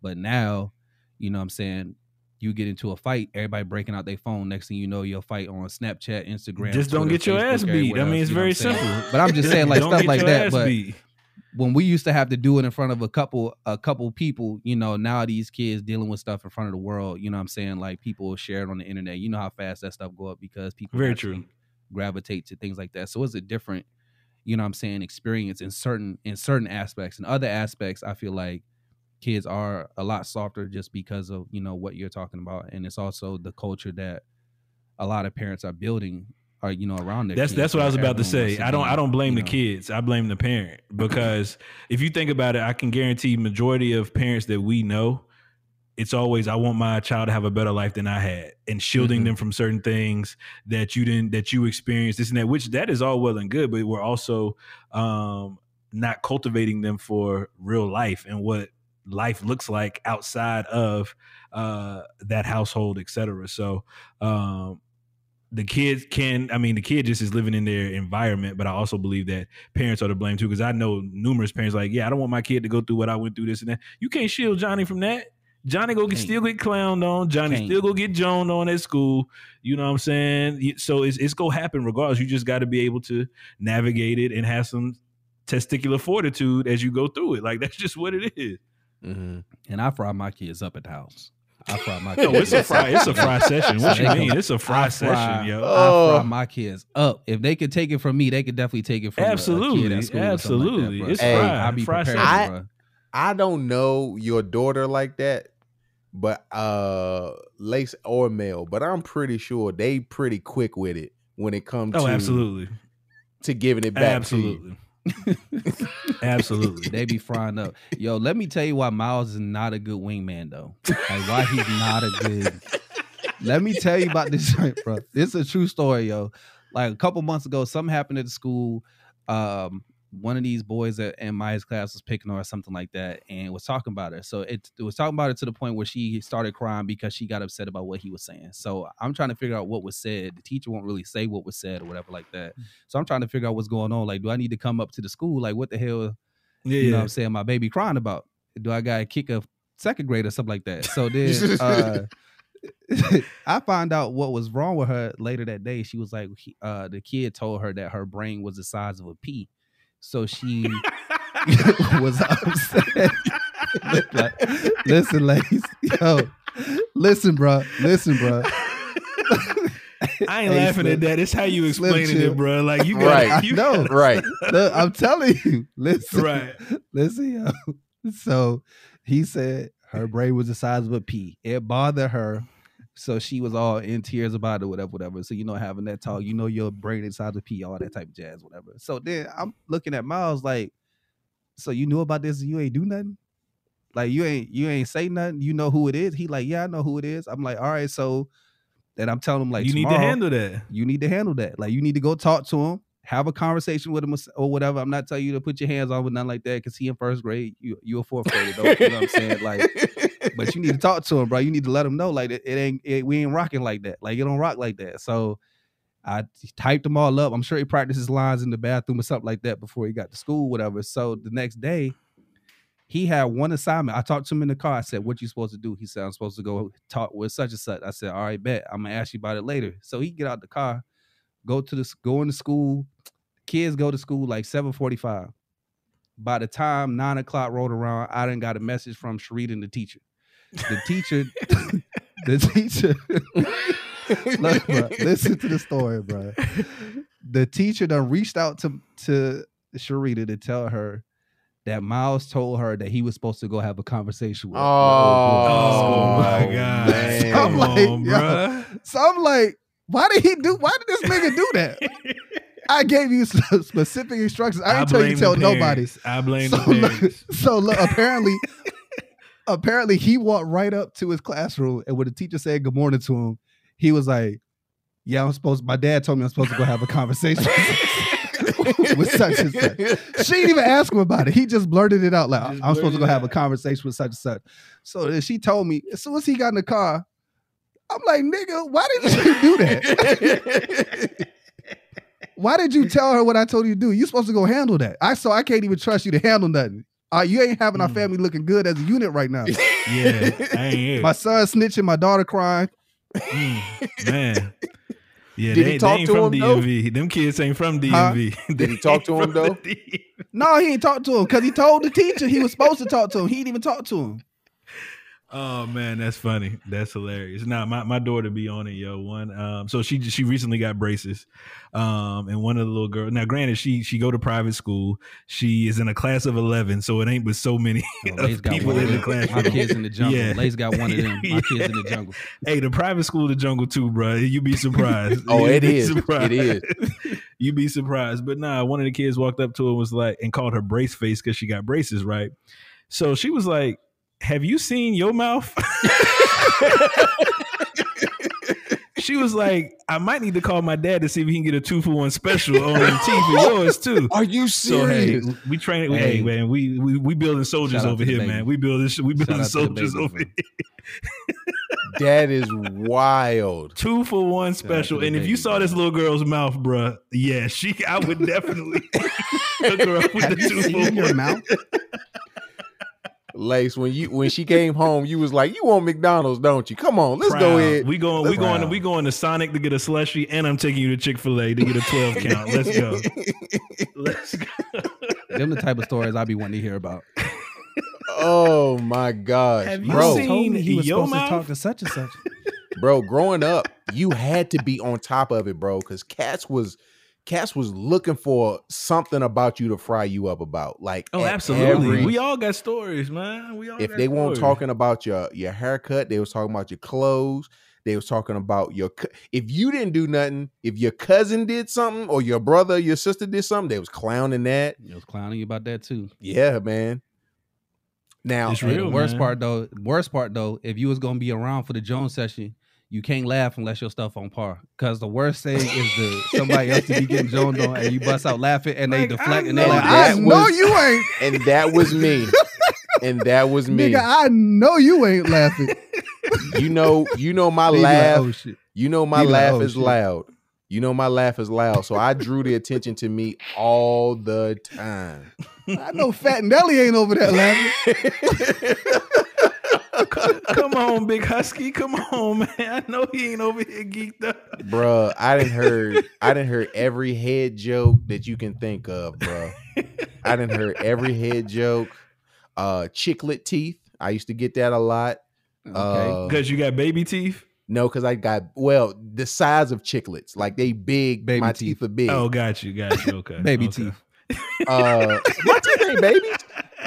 Speaker 3: But now, you know, what I'm saying you get into a fight, everybody breaking out their phone. Next thing you know, you'll fight on Snapchat, Instagram.
Speaker 2: Just don't
Speaker 3: Twitter,
Speaker 2: get your
Speaker 3: Facebook,
Speaker 2: ass beat. I mean, it's very
Speaker 3: what I'm saying?
Speaker 2: simple.
Speaker 3: But I'm just [LAUGHS] saying, like stuff like that. But
Speaker 2: beat.
Speaker 3: When we used to have to do it in front of a couple a couple people, you know, now these kids dealing with stuff in front of the world, you know what I'm saying? Like people share it on the internet. You know how fast that stuff go up because people
Speaker 2: Very true.
Speaker 3: gravitate to things like that. So it's a different, you know what I'm saying, experience in certain in certain aspects. In other aspects, I feel like kids are a lot softer just because of, you know, what you're talking about. And it's also the culture that a lot of parents are building are, you know, around their
Speaker 2: That's
Speaker 3: kids,
Speaker 2: that's what I was about to say. I don't I don't blame
Speaker 3: you
Speaker 2: the
Speaker 3: know,
Speaker 2: kids. I blame the parent because [LAUGHS] if you think about it, I can guarantee majority of parents that we know, it's always I want my child to have a better life than I had, and shielding
Speaker 1: Mhm.
Speaker 2: them from certain things that you didn't that you experienced this and that. Which that is all well and good, but we're also um, not cultivating them for real life and what life looks like outside of uh, that household, etc. So. Um, the kids can i mean the kid just is living in their environment but i also believe that parents are to blame too because i know numerous parents like yeah i don't want my kid to go through what i went through this and that you can't shield johnny from that johnny go get,
Speaker 3: Can't.
Speaker 2: still get clowned on johnny
Speaker 3: Can't.
Speaker 2: still go get joned on at school you know what i'm saying so it's, it's gonna happen regardless you just got to be able to navigate it and have some testicular fortitude as you go through it like [LAUGHS] that's just what it is
Speaker 1: Mm-hmm.
Speaker 3: And I fry my kids up at the house. I fry my
Speaker 2: no
Speaker 3: kids
Speaker 2: it's a fry it's a fry session what you mean it's a fry
Speaker 3: I
Speaker 2: session yo
Speaker 3: I fry
Speaker 1: Oh.
Speaker 3: my kids up. If they could take it from me, they could definitely take it from a- a,
Speaker 2: Absolutely,
Speaker 3: kid at school or like that,
Speaker 2: absolutely. It's
Speaker 3: So
Speaker 1: fried,
Speaker 3: I be
Speaker 2: fried
Speaker 3: prepared,
Speaker 1: session.
Speaker 3: bro.
Speaker 1: I don't know your daughter like that, but uh Lace or Mel, but I'm pretty sure they pretty quick with it when it comes
Speaker 2: oh
Speaker 1: to
Speaker 2: absolutely
Speaker 1: to giving it back to you.
Speaker 2: Absolutely. [LAUGHS] Absolutely.
Speaker 3: They be frying up. Yo, let me tell you why Miles is not a good wingman though. Like why he's not a good [LAUGHS] Let me tell you about this [LAUGHS] bro. This is a true story, yo. Like a couple months ago, something happened at the school. Um, one of these boys at, in Maya's class was picking her or something like that and was talking about her. So it, it was talking about it to the point where she started crying because she got upset about what he was saying. So I'm trying to figure out what was said. The teacher won't really say what was said or whatever like that. So I'm trying to figure out what's going on. Like, do I need to come up to the school? Like, what the hell,
Speaker 2: Yeah,
Speaker 3: you know what
Speaker 2: yeah.
Speaker 3: I'm saying, my baby crying about? Do I got to kick a second grade or something like that? So then [LAUGHS] uh, [LAUGHS] I found out what was wrong with her later that day. She was like, uh, the kid told her that her brain was the size of a pea. So she [LAUGHS] was upset. [LAUGHS] Like, listen, ladies, yo, listen, bro, listen, bro. [LAUGHS]
Speaker 2: I ain't
Speaker 3: Hey,
Speaker 2: laughing
Speaker 3: Slim.
Speaker 2: at that. It's how you
Speaker 3: Slim
Speaker 2: explaining it, bro. Like you got
Speaker 1: Right.
Speaker 2: You,
Speaker 3: know.
Speaker 1: right.
Speaker 3: Look, I'm telling you, listen,
Speaker 2: Right.
Speaker 3: listen, yo. So he said her braid was the size of a pea. It bothered her. So she was all in tears about it, whatever, whatever. So, you know, having that talk, you know, your brain inside the size of a pea, all that type of jazz, whatever. So then I'm looking at Miles like, so you knew about this and you ain't do nothing? Like you ain't you ain't say nothing. You know who it is. He like, yeah, I know who it is. I'm like, all right, so then I'm telling him like
Speaker 2: you need to handle that.
Speaker 3: you need to handle that. Like you need to go talk to him, have a conversation with him or whatever. I'm not telling you to put your hands on with nothing like that because he in first grade. You you a fourth grader though. You know what I'm saying? Like, but you need to talk to him, bro. You need to let him know like it, it ain't it, we ain't rocking like that. Like it don't rock like that. So I typed them all up. I'm sure he practices lines in the bathroom or something like that before he got to school, whatever. So the next day, he had one assignment. I talked to him in the car. I said, "What you supposed to do?" He said, "I'm supposed to go talk with such and such." I said, "All right, bet. I'm gonna ask you about it later." So he get out the car, go to the go into school. Kids go to school like 7:45. By the time nine o'clock rolled around, I didn't got a message from Sharita, and the teacher. The teacher, [LAUGHS] the teacher. [LAUGHS] Look, bro, listen to the story, bro. The teacher done reached out to to Sharita to tell her that Miles told her that he was supposed to go have a conversation with. the old boy
Speaker 2: Oh,
Speaker 3: oh
Speaker 2: my [LAUGHS]
Speaker 1: Oh,
Speaker 2: god!
Speaker 1: man.
Speaker 2: Come
Speaker 3: I'm like,
Speaker 2: on,
Speaker 3: yo.
Speaker 2: bro.
Speaker 3: So I'm like, why did he do? Why did this nigga do that? [LAUGHS] I gave you specific instructions. I didn't tell you to tell nobody.
Speaker 2: I blame
Speaker 3: So,
Speaker 2: the parents. [LAUGHS]
Speaker 3: so look, apparently, [LAUGHS] apparently he walked right up to his classroom, and when the teacher said good morning to him, he was like, "Yeah, I'm supposed. My dad told me I'm supposed to go have a conversation with such and such." She didn't even ask him about it. He just blurted it out loud. I'm supposed to go have a conversation with such and such. So she told me as soon as he got in the car, I'm like, "Nigga, why did you do that?" [LAUGHS] Why did you tell her what I told you to do? You supposed to go handle that. I so I can't even trust you to handle nothing. Uh, you ain't having our
Speaker 2: Mm.
Speaker 3: family looking good as a unit right now. [LAUGHS]
Speaker 2: Yeah, I ain't
Speaker 3: My
Speaker 2: it.
Speaker 3: son snitching, my daughter crying.
Speaker 2: Mm, [LAUGHS] man. Yeah,
Speaker 1: Did he
Speaker 2: they,
Speaker 1: talk
Speaker 2: they ain't
Speaker 1: to
Speaker 2: from
Speaker 1: him, though?
Speaker 2: Them kids ain't from
Speaker 3: Huh?
Speaker 2: DMV.
Speaker 1: Did he talk to him, though?
Speaker 3: No, he ain't talked to him because he told the teacher he was supposed to talk to him. He didn't even talk to him.
Speaker 2: Oh man, that's funny. That's hilarious. Now my, my daughter be on it, yo. One, um, so she she recently got braces, um, and one of the little girls. Now, granted, she she go to private school. She is in a class of eleven, so it ain't but so many
Speaker 3: Yo, [LAUGHS]
Speaker 2: of people in the
Speaker 3: them. My kids in the jungle.
Speaker 2: Yeah.
Speaker 3: Lay's got one of them. My [LAUGHS] kids in the jungle.
Speaker 2: Hey, the private school, the jungle too, bro. You'd be surprised. [LAUGHS]
Speaker 1: Oh,
Speaker 2: You
Speaker 1: it
Speaker 2: be
Speaker 1: is. It is.
Speaker 2: you be surprised. But nah, one of the kids walked up to her and was like, and called her brace face because she got braces, right? So she was like, "Have you seen your mouth?" [LAUGHS] she was like, "I might need to call my dad to see if he can get a two for one special on them teeth of [LAUGHS] yours too."
Speaker 1: Are you
Speaker 2: So hey,
Speaker 1: serious?
Speaker 2: we train.
Speaker 3: Hey.
Speaker 2: Hey man, we we we building soldiers
Speaker 3: Shout
Speaker 2: over here, man. We building we building
Speaker 3: out
Speaker 2: soldiers
Speaker 3: baby,
Speaker 2: over
Speaker 3: bro.
Speaker 2: here.
Speaker 1: that is wild. [LAUGHS]
Speaker 2: two for one special. And if you saw this little girl's mouth, bruh, yeah, she I would definitely hook her up with
Speaker 3: Have
Speaker 2: the
Speaker 3: you
Speaker 2: two
Speaker 3: seen
Speaker 2: for
Speaker 3: your
Speaker 2: one.
Speaker 3: mouth?
Speaker 1: Lace, when you when she came home, you was like, "You want McDonald's, don't you? Come on, let's go
Speaker 2: Proud.
Speaker 1: ahead."
Speaker 2: We going, we going,
Speaker 3: Proud.
Speaker 2: we going to Sonic to get a slushy, and I'm taking you to Chick Fil A to get a 12 count. Let's go. [LAUGHS] Let's go.
Speaker 3: Them the type of stories I be wanting to hear about.
Speaker 1: oh my gosh,
Speaker 2: Have you
Speaker 1: bro,
Speaker 2: seen-
Speaker 3: told me he was
Speaker 2: your
Speaker 3: supposed to talk to such and such.
Speaker 1: bro. Growing up, you had to be on top of it, bro, because Cats was Cats was looking for something about you to fry you up about. Like,
Speaker 2: Oh, absolutely.
Speaker 1: every-
Speaker 2: we all got stories, man. We all
Speaker 1: if they weren't talking about your your haircut, they was talking about your clothes. They was talking about your. If you didn't do nothing, if your cousin did something or your brother, your sister did something, they was clowning that.
Speaker 3: It was clowning you about that too.
Speaker 1: Yeah, man. Now,
Speaker 2: It's real,
Speaker 3: the worst
Speaker 2: man.
Speaker 3: part though, worst part though, if you was gonna be around for the Jones session, you can't laugh unless your stuff on par. Cause the worst thing is the somebody else to be getting joned on and you bust out laughing and they deflect
Speaker 2: I
Speaker 3: and they're like,
Speaker 1: that
Speaker 3: I
Speaker 1: was-
Speaker 3: know you ain't. [LAUGHS]
Speaker 1: and that was me. and that was me.
Speaker 3: Nigga, I know you ain't laughing. [LAUGHS]
Speaker 1: You know, you know my
Speaker 3: They be like,
Speaker 1: laugh.
Speaker 3: oh shit.
Speaker 1: You know my
Speaker 3: He like,
Speaker 1: laugh
Speaker 3: "Oh,
Speaker 1: is
Speaker 3: shit."
Speaker 1: loud. You know my laugh is loud. So I drew the attention to me all the time.
Speaker 3: I know Fat Nelly ain't over there laughing. [LAUGHS]
Speaker 2: Come on, big husky. Come on, man. I know he ain't over here geeked up.
Speaker 1: Bruh, I didn't heard I didn't heard every head joke that you can think of, bruh. I didn't heard every head joke. Uh chiclet teeth. I used to get that a lot.
Speaker 3: Okay.
Speaker 1: Uh,
Speaker 2: Because you got baby teeth.
Speaker 1: no, because I got well, the size of chiclets. Like they big,
Speaker 3: Baby
Speaker 1: my
Speaker 3: teeth.
Speaker 1: teeth are big.
Speaker 2: Oh, got you, got you. Okay,
Speaker 3: Baby
Speaker 2: okay.
Speaker 3: teeth.
Speaker 1: Uh my teeth ain't babies.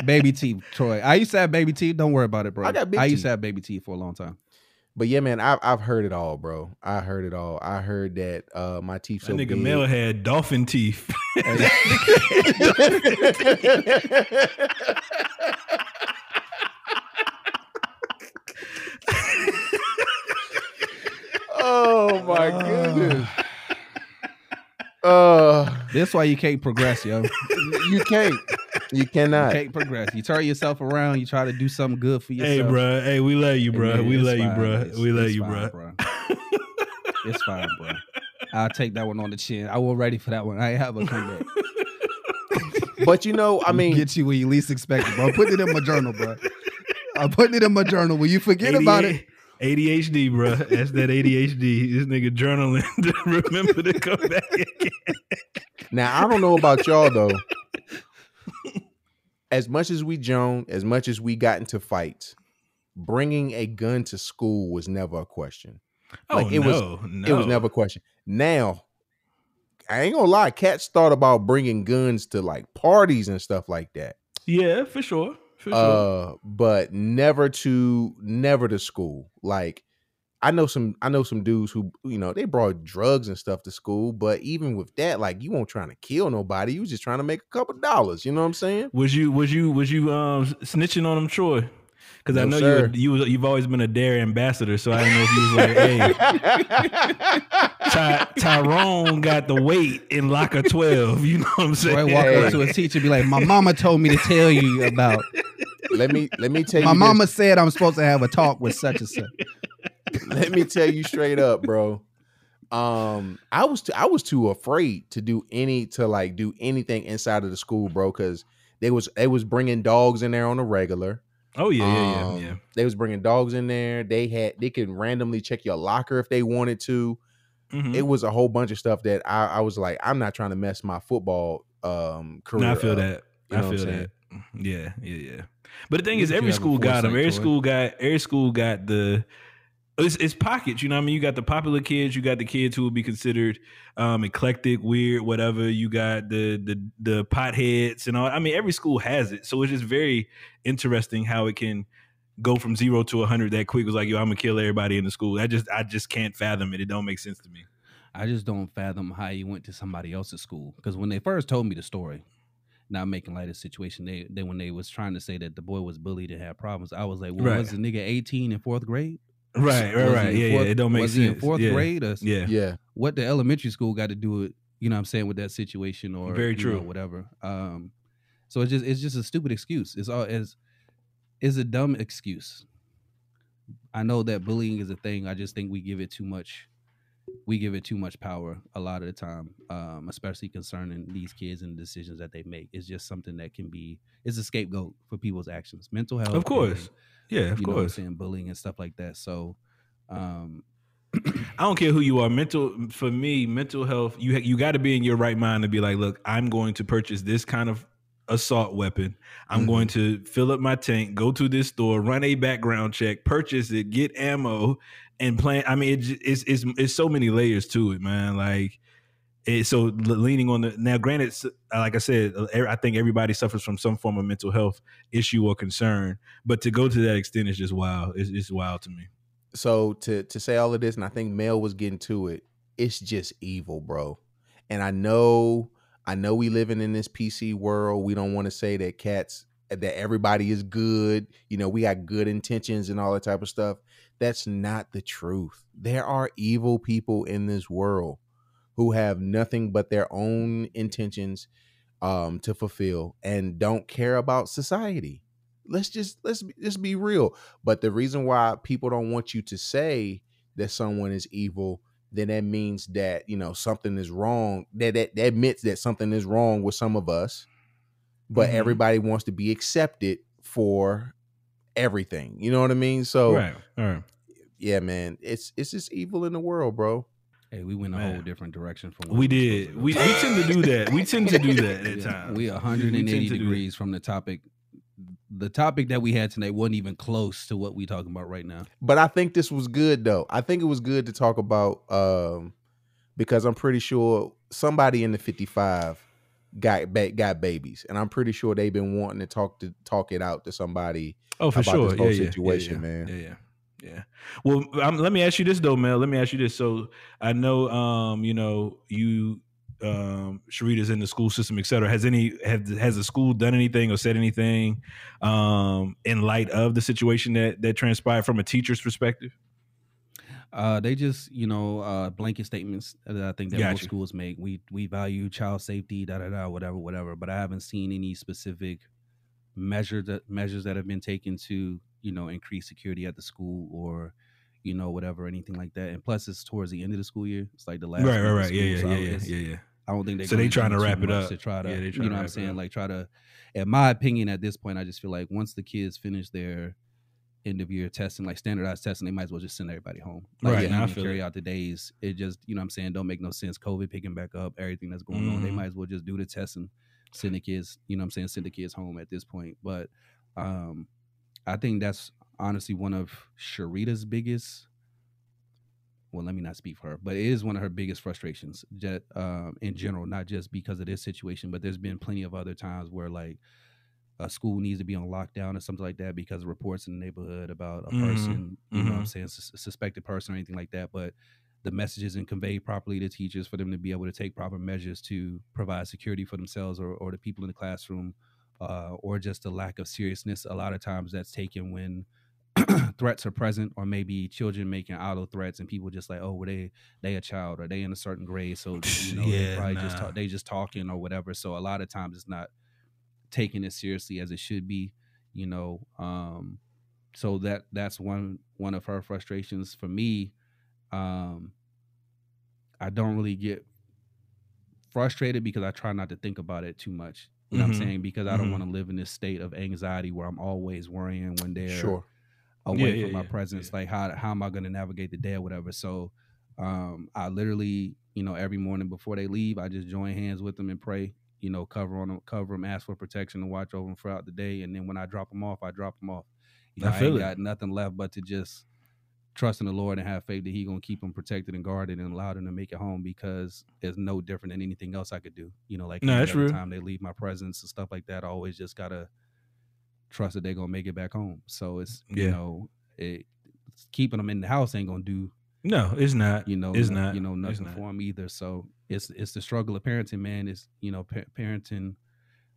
Speaker 3: Baby teeth, Troy. I used to have baby teeth. Don't worry about it, bro.
Speaker 1: I got big
Speaker 3: I used
Speaker 1: teeth.
Speaker 3: to have baby teeth for a long time.
Speaker 1: But yeah, man, I've I've heard it all, bro. I heard it all. I heard that uh my teeth so
Speaker 2: That nigga
Speaker 1: big.
Speaker 2: Mel had dolphin teeth. [LAUGHS] [LAUGHS]
Speaker 1: oh my goodness. Uh
Speaker 3: That's why you can't progress, yo. You
Speaker 1: you can't. You cannot.
Speaker 3: You can't progress. You turn yourself around. You try to do something good for yourself.
Speaker 2: hey, bro. Hey, we love you,
Speaker 3: Hey,
Speaker 2: bro.
Speaker 3: man,
Speaker 2: we
Speaker 3: it's
Speaker 2: love you,
Speaker 3: fine.
Speaker 2: bro.
Speaker 3: It's-
Speaker 2: We love you,
Speaker 3: fine,
Speaker 2: bro.
Speaker 3: It's fine, bro. I'll take that one on the chin. I was ready for that one. I ain't have a comeback. [LAUGHS]
Speaker 1: But you know, I mean,
Speaker 3: get you when you least expect it, bro. Putting it in my journal, bro. I'm putting it in my journal. When you forget about it,
Speaker 2: ADHD, bro. That's that ADHD. This nigga journaling [LAUGHS] to remember to come back again.
Speaker 1: now I don't know about y'all though. As much as we Joan, as much as we got into fights, bringing a gun to school was never a question.
Speaker 2: Oh
Speaker 1: Like, it was-
Speaker 2: no, no.
Speaker 1: It was never a question. Now, I ain't gonna lie, cats thought about bringing guns to like parties and stuff like that.
Speaker 2: Yeah, for sure. For sure.
Speaker 1: uh but never to never to school like i know some i know some dudes who you know they brought drugs and stuff to school but even with that like you weren't trying to kill nobody you was just trying to make a couple dollars you know what i'm saying
Speaker 2: was you was you was you um snitching on them, Troy? Because I know
Speaker 1: sir.
Speaker 2: you you was- you've always been a D.A.R.E. ambassador, so I didn't know if you was like, hey, Ty, Tyrone got the weight in locker twelve. You know what I'm
Speaker 3: Troy
Speaker 2: saying?
Speaker 3: walk
Speaker 1: Hey.
Speaker 3: up to a teacher, and be like, "My mama told me to tell you about.
Speaker 1: let me let me tell
Speaker 3: My
Speaker 1: you My
Speaker 3: mama said I'm supposed to have a talk with such and such."
Speaker 1: let me tell you straight up bro um i was too, i was too afraid to do any to like do anything inside of the school bro because they was they was bringing dogs in there on a regular
Speaker 2: Oh yeah, yeah, yeah,
Speaker 1: Um,
Speaker 2: yeah.
Speaker 1: They was bringing dogs in there. They had they could randomly check your locker if they wanted to.
Speaker 2: Mhm.
Speaker 1: It was a whole bunch of stuff that I, I was like, I'm not trying to mess my football um career.
Speaker 2: No, I feel
Speaker 1: up.
Speaker 2: that.
Speaker 1: You
Speaker 2: I
Speaker 1: know
Speaker 2: feel that. Yeah, yeah, yeah. But the thing
Speaker 3: Look
Speaker 2: is, every school got them. Every school got. Every school got the. It's, it's pockets, you know. what I mean, you got the popular kids. You got the kids who would be considered um, eclectic, weird, whatever. You got the the the potheads and all. I mean, every school has it, so it's just very interesting how it can go from zero to a hundred that quick. It was like, yo, I'm gonna kill everybody in the school. I just I just can't fathom it. It don't make sense to me.
Speaker 3: I just don't fathom how you went to somebody else's school. Because when they first told me the story, not making light of the situation, they, they when they was trying to say that the boy was bullied and had problems, I was like, well,
Speaker 2: Right.
Speaker 3: was the nigga 18 in fourth grade?
Speaker 2: Right, right,
Speaker 3: Was
Speaker 2: right. Yeah,
Speaker 3: fourth-
Speaker 2: yeah. It don't make
Speaker 3: was
Speaker 2: sense.
Speaker 3: he in fourth
Speaker 2: yeah.
Speaker 3: grade? Or
Speaker 2: Yeah.
Speaker 1: Yeah.
Speaker 3: What the elementary school got to do with you know what I'm saying with that situation or
Speaker 2: Very
Speaker 3: you know,
Speaker 2: true.
Speaker 3: whatever. Um, so it's just it's just a stupid excuse. It's all as is a dumb excuse. I know that bullying is a thing. I just think we give it too much. We give it too much power a lot of the time, um, especially concerning these kids and the decisions that they make. It's just something that can be. It's a scapegoat for people's actions, mental health,
Speaker 2: Of course. Yeah, of
Speaker 3: you know what I'm
Speaker 2: course.
Speaker 3: saying, bullying and stuff like that. So, um,
Speaker 2: I don't care who you are. Mental for me, mental health. You ha- you got to be in your right mind to be like, look, I'm going to purchase this kind of assault weapon. I'm
Speaker 1: Mhm.
Speaker 2: going to fill up my tank, go to this store, run a background check, purchase it, get ammo, and plan. I mean, it, it's it's it's so many layers to it, man. Like. It, so leaning on the now, granted, like I said, uh, I think everybody suffers from some form of mental health issue or concern. But to go to that extent is just wild. It's, it's wild to me.
Speaker 1: So to to say all of this, and I think Mel was getting to it, it's just evil, bro. And I know, I know we living in this PC world. We don't want to say that cats that everybody is good. You know, we got good intentions and all that type of stuff. That's not the truth. There are evil people in this world who have nothing but their own intentions um, to fulfill and don't care about society. Let's just let's just be real. But the reason why people don't want you to say that someone is evil, then that means that you know something is wrong. That that, that admits that something is wrong with some of us, but
Speaker 2: Mhm.
Speaker 1: everybody wants to be accepted for everything. You know what I mean? So
Speaker 2: right, right.
Speaker 1: yeah, man, it's it's just evil in the world, bro.
Speaker 3: Hey, we went a
Speaker 2: Man.
Speaker 3: whole different direction from what
Speaker 2: We
Speaker 3: were
Speaker 2: did. We, we tend to do that. We tend to do that at [LAUGHS]
Speaker 3: We-
Speaker 2: times.
Speaker 3: We
Speaker 2: We
Speaker 3: 180
Speaker 2: tend to do
Speaker 3: degrees from the topic. The topic that we had tonight wasn't even close to what we talking about right now.
Speaker 1: But I think this was good though. I think it was good to talk about um because I'm pretty sure somebody in the 55 got ba- got babies, and I'm pretty sure they've been wanting to talk to talk it out to somebody.
Speaker 2: Oh, for
Speaker 1: about
Speaker 2: sure.
Speaker 1: this whole
Speaker 2: yeah, yeah, yeah,
Speaker 1: situation,
Speaker 2: yeah,
Speaker 1: man.
Speaker 2: Yeah, yeah, yeah. Well, um, let me ask you this though, Mel. Let me ask you this. So I know, um, you know, you, um, Sharita's in the school system, et cetera. Has any have has the school done anything or said anything, um, in light of the situation that that transpired from a teacher's perspective?
Speaker 3: Uh, they just, you know, uh, blanket statements that I think that most schools make. We we value child safety, da da da, whatever, whatever. But I haven't seen any specific measures that measures that have been taken to, you know, increase security at the school or, you know, whatever, anything like that. And plus, it's towards the end of the school year. It's like the last.
Speaker 2: Right, right, right. Yeah,
Speaker 3: school,
Speaker 2: yeah,
Speaker 3: so
Speaker 2: yeah, yeah, yeah, yeah.
Speaker 3: I don't think they're
Speaker 2: So they trying to wrap it up.
Speaker 3: to try to,
Speaker 2: Yeah, they
Speaker 3: you
Speaker 2: trying to
Speaker 3: know what I'm saying? Like try to, in my opinion, at this point, I just feel like once the kids finish their end of year testing, like standardized testing, they might as well just send everybody home. Like,
Speaker 2: Right, nah, I feel
Speaker 3: carry
Speaker 2: it.
Speaker 3: out the days. It just, you know what I'm saying, don't make no sense. COVID picking back up, everything that's going on. They
Speaker 2: Mhm.
Speaker 3: might as well just do the testing, send the kids, you know what I'm saying, send the kids home at this point. But um I think that's honestly one of Sharita's biggest well, let me not speak for her, but it is one of her biggest frustrations just, um, in general, not just because of this situation, but there's been plenty of other times where like a school needs to be on lockdown or something like that because of reports in the neighborhood about a
Speaker 2: Mhm,
Speaker 3: person, you know what I'm
Speaker 2: mhm.
Speaker 3: saying, sus- suspected person or anything like that. But the message isn't conveyed properly to teachers for them to be able to take proper measures to provide security for themselves or, or the people in the classroom, uh, or just a lack of seriousness. A lot of times that's taken when [CLEARS THROAT] threats are present or maybe children making auto threats and people just like oh well they they a child or they in a certain grade so you [LAUGHS] know they
Speaker 2: Yeah,
Speaker 3: probably just talk, they just talking or whatever so a lot of times it's not taking it seriously as it should be you know um so that that's one one of her frustrations for me um i don't really get frustrated because i try not to think about it too much you know what i'm saying because i don't
Speaker 2: mhm.
Speaker 3: want to live in this state of anxiety where i'm always worrying when they're
Speaker 1: Sure.
Speaker 3: away
Speaker 2: Yeah, yeah,
Speaker 3: from my
Speaker 2: yeah,
Speaker 3: presence.
Speaker 2: yeah.
Speaker 3: Like how how am I going to navigate the day or whatever? So um I literally, you know, every morning before they leave, I just join hands with them and pray. You know, cover on them, cover them, ask for protection and watch over them throughout the day. And then when I drop them off, I drop them off. You know,
Speaker 2: I
Speaker 3: I, ain't
Speaker 2: it.
Speaker 3: got nothing left but to just trust in the Lord and have faith that He gonna keep them protected and guarded and allow them to make it home because it's no different than anything else I could do. You know, like
Speaker 2: No,
Speaker 3: any
Speaker 2: that's
Speaker 3: other
Speaker 2: real.
Speaker 3: time they leave my presence and stuff like that, I always just gotta trust that they're gonna make it back home. So it's you know, it keeping them in the house ain't gonna do
Speaker 2: No, it's not.
Speaker 3: you know
Speaker 2: it's not.
Speaker 3: you know nothing
Speaker 2: not.
Speaker 3: for them either. So it's it's the struggle of parenting, man. Is you know pa- parenting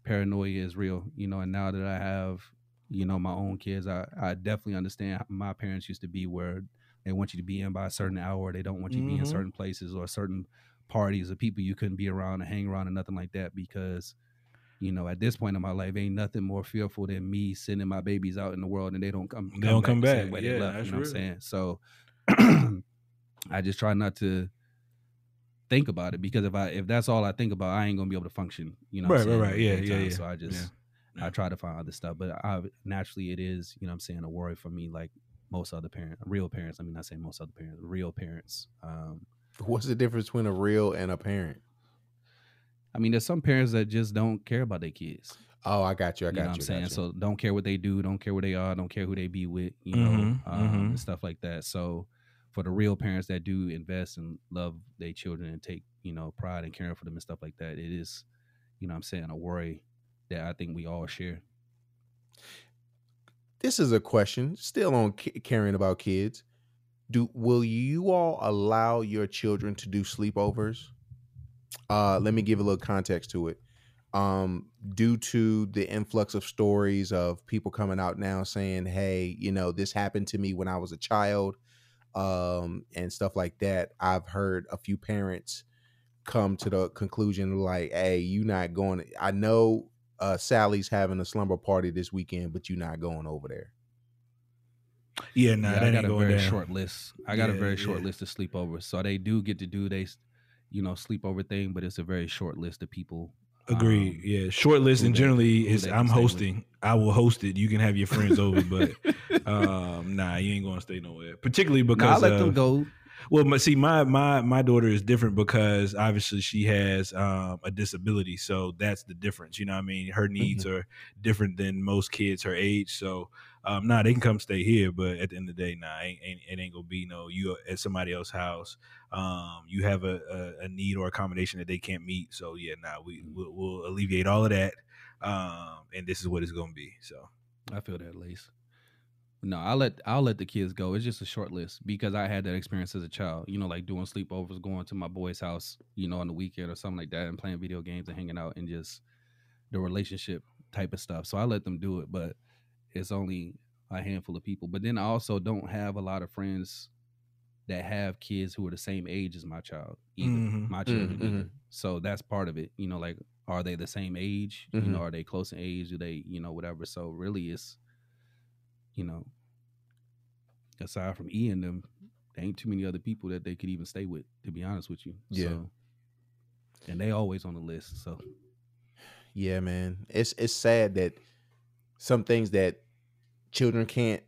Speaker 3: paranoia is real. You know, and now that I have you know my own kids, I I definitely understand how my parents used to be where they want you to be in by a certain hour. They don't want you to be in
Speaker 2: Mhm.
Speaker 3: certain places or certain parties or people you couldn't be around and hang around or nothing like that because you know, at this point in my life, ain't nothing more fearful than me sending my babies out in the world and they don't come.
Speaker 2: They don't come
Speaker 3: the same
Speaker 2: back.
Speaker 3: way
Speaker 2: Yeah,
Speaker 3: they left. You know what I'm saying? So [CLEARS THROAT] I just try not to think about it because if I if that's all I think about, I ain't gonna be able to function. You know, what I'm
Speaker 2: Right, right, right. Yeah, yeah, yeah.
Speaker 3: So I just
Speaker 2: Yeah.
Speaker 3: I try to find other stuff, but I naturally it is. You know, what I'm saying a worry for me, like most other parents, real parents. I mean, not saying most other parents, real parents. Um,
Speaker 1: What's the difference between a real and a parent?
Speaker 3: I mean, there's some parents that just don't care about their kids.
Speaker 1: Oh, I got you. I
Speaker 3: you
Speaker 1: got
Speaker 3: know
Speaker 1: you.
Speaker 3: what I'm
Speaker 1: I
Speaker 3: saying?
Speaker 1: you.
Speaker 3: So don't care what they do, don't care where they are, don't care who they be with, you know,
Speaker 2: Mhm,
Speaker 3: um,
Speaker 2: mhm.
Speaker 3: and stuff like that. So for the real parents that do invest and love their children and take, you know, pride and caring for them and stuff like that, it is, you know I'm saying, a worry that I think we all share.
Speaker 1: this is a question still on caring about kids. Do will you all allow your children to do sleepovers? Uh, let me give a little context to it. um, due to the influx of stories of people coming out now saying, "Hey, you know, this happened to me when I was a child," um, and stuff like that. I've heard a few parents come to the conclusion like, "Hey, you're not going? I know uh, Sally's having a slumber party this weekend, but you're not going over there."
Speaker 2: Yeah, nah,
Speaker 3: Yeah, I got a very
Speaker 2: down.
Speaker 3: short list. I got a very short
Speaker 2: yeah.
Speaker 3: list of sleepovers. So they do get to do they, you know, sleepover thing, but it's a very short list of people.
Speaker 2: Agreed.
Speaker 3: um,
Speaker 2: yeah, short list and generally is I'm
Speaker 3: stay with.
Speaker 2: hosting. I will host it. You can have your friends over, but [LAUGHS] um, nah, you ain't gonna stay nowhere. Particularly
Speaker 3: Nah, I
Speaker 2: because
Speaker 3: let
Speaker 2: of-
Speaker 3: them go.
Speaker 2: Well, my, see, my my my daughter is different because obviously she has um, a disability, so that's the difference. You know, what I mean, her needs
Speaker 3: Mm-hmm.
Speaker 2: are different than most kids her age. So, um, nah, they can come stay here, but at the end of the day, nah, ain't, ain't, it ain't gonna be no you at somebody else's house. Um, you have a, a, a need or accommodation that they can't meet. So, yeah, nah, we we'll, we'll alleviate all of that, um, and this is what it's gonna be. So,
Speaker 3: I feel that, Lace. No, I'll let I'll let the kids go. It's just a short list because I had that experience as a child. You know, like doing sleepovers, going to my boy's house, you know, on the weekend or something like that, and playing video games and hanging out and just the relationship type of stuff. So I let them do it, but it's only a handful of people. But then I also don't have a lot of friends that have kids who are the same age as my child, either
Speaker 2: Mhm.
Speaker 3: my children.
Speaker 1: Mhm.
Speaker 3: Either. So that's part of it. You know, like are they the same age? You
Speaker 1: Mhm.
Speaker 3: know, are they close in age? Do they, you know, whatever? So really, it's you know, aside from E and them, there ain't too many other people that they could even stay with, to be honest with you.
Speaker 1: Yeah.
Speaker 3: So, and they always on the list. So
Speaker 1: Yeah, man. It's it's sad that some things that children can't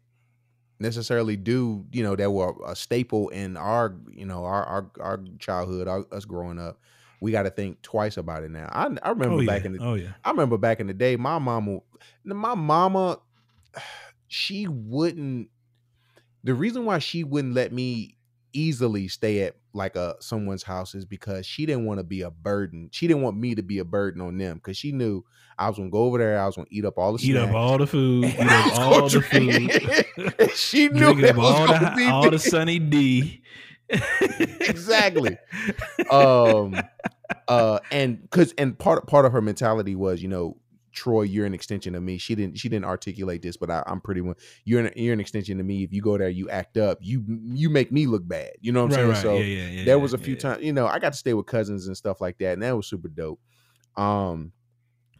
Speaker 1: necessarily do, you know, that were a staple in our, you know, our our, our childhood, our, us growing up. We got to think twice about it now. I I remember
Speaker 2: oh
Speaker 1: back
Speaker 2: yeah,
Speaker 1: in the
Speaker 2: oh yeah,
Speaker 1: I remember back in the day, my mama, my mama, [SIGHS] she wouldn't. The reason why she wouldn't let me easily stay at like a someone's house is because she didn't want to be a burden. She didn't want me to be a burden on them because she knew I was gonna go over there. I was gonna eat up all the
Speaker 2: eat up all the food, [LAUGHS] eat up all the food. [LAUGHS]
Speaker 1: she [LAUGHS] knew it was
Speaker 2: all
Speaker 1: gonna
Speaker 2: the
Speaker 1: be
Speaker 2: all the. Sunny D.
Speaker 1: Exactly. um uh and because and part part of her mentality was you know troy you're an extension of me. She didn't she didn't articulate this but I, i'm pretty one you're an, you're an extension of me. If you go there you act up. You you make me look bad. You know what i'm
Speaker 2: right,
Speaker 1: saying?
Speaker 2: right.
Speaker 1: so
Speaker 2: yeah, yeah, yeah.
Speaker 1: there was a few times you know i got to stay with cousins and stuff like that and that was super dope. Um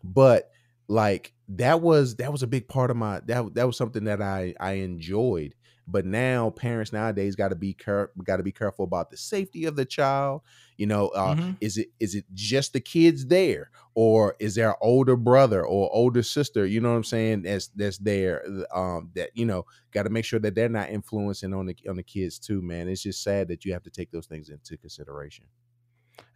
Speaker 1: but like that was that was a big part of my that that was something that i i enjoyed but now parents nowadays got to be care got to be careful about the safety of the child you know uh
Speaker 2: Mhm.
Speaker 1: is it is it just the kids there? Or is there an older brother or older sister you know what i'm saying that's that's there um that you know got to make sure that they're not influencing on the on the kids too man. It's just sad that you have to take those things into consideration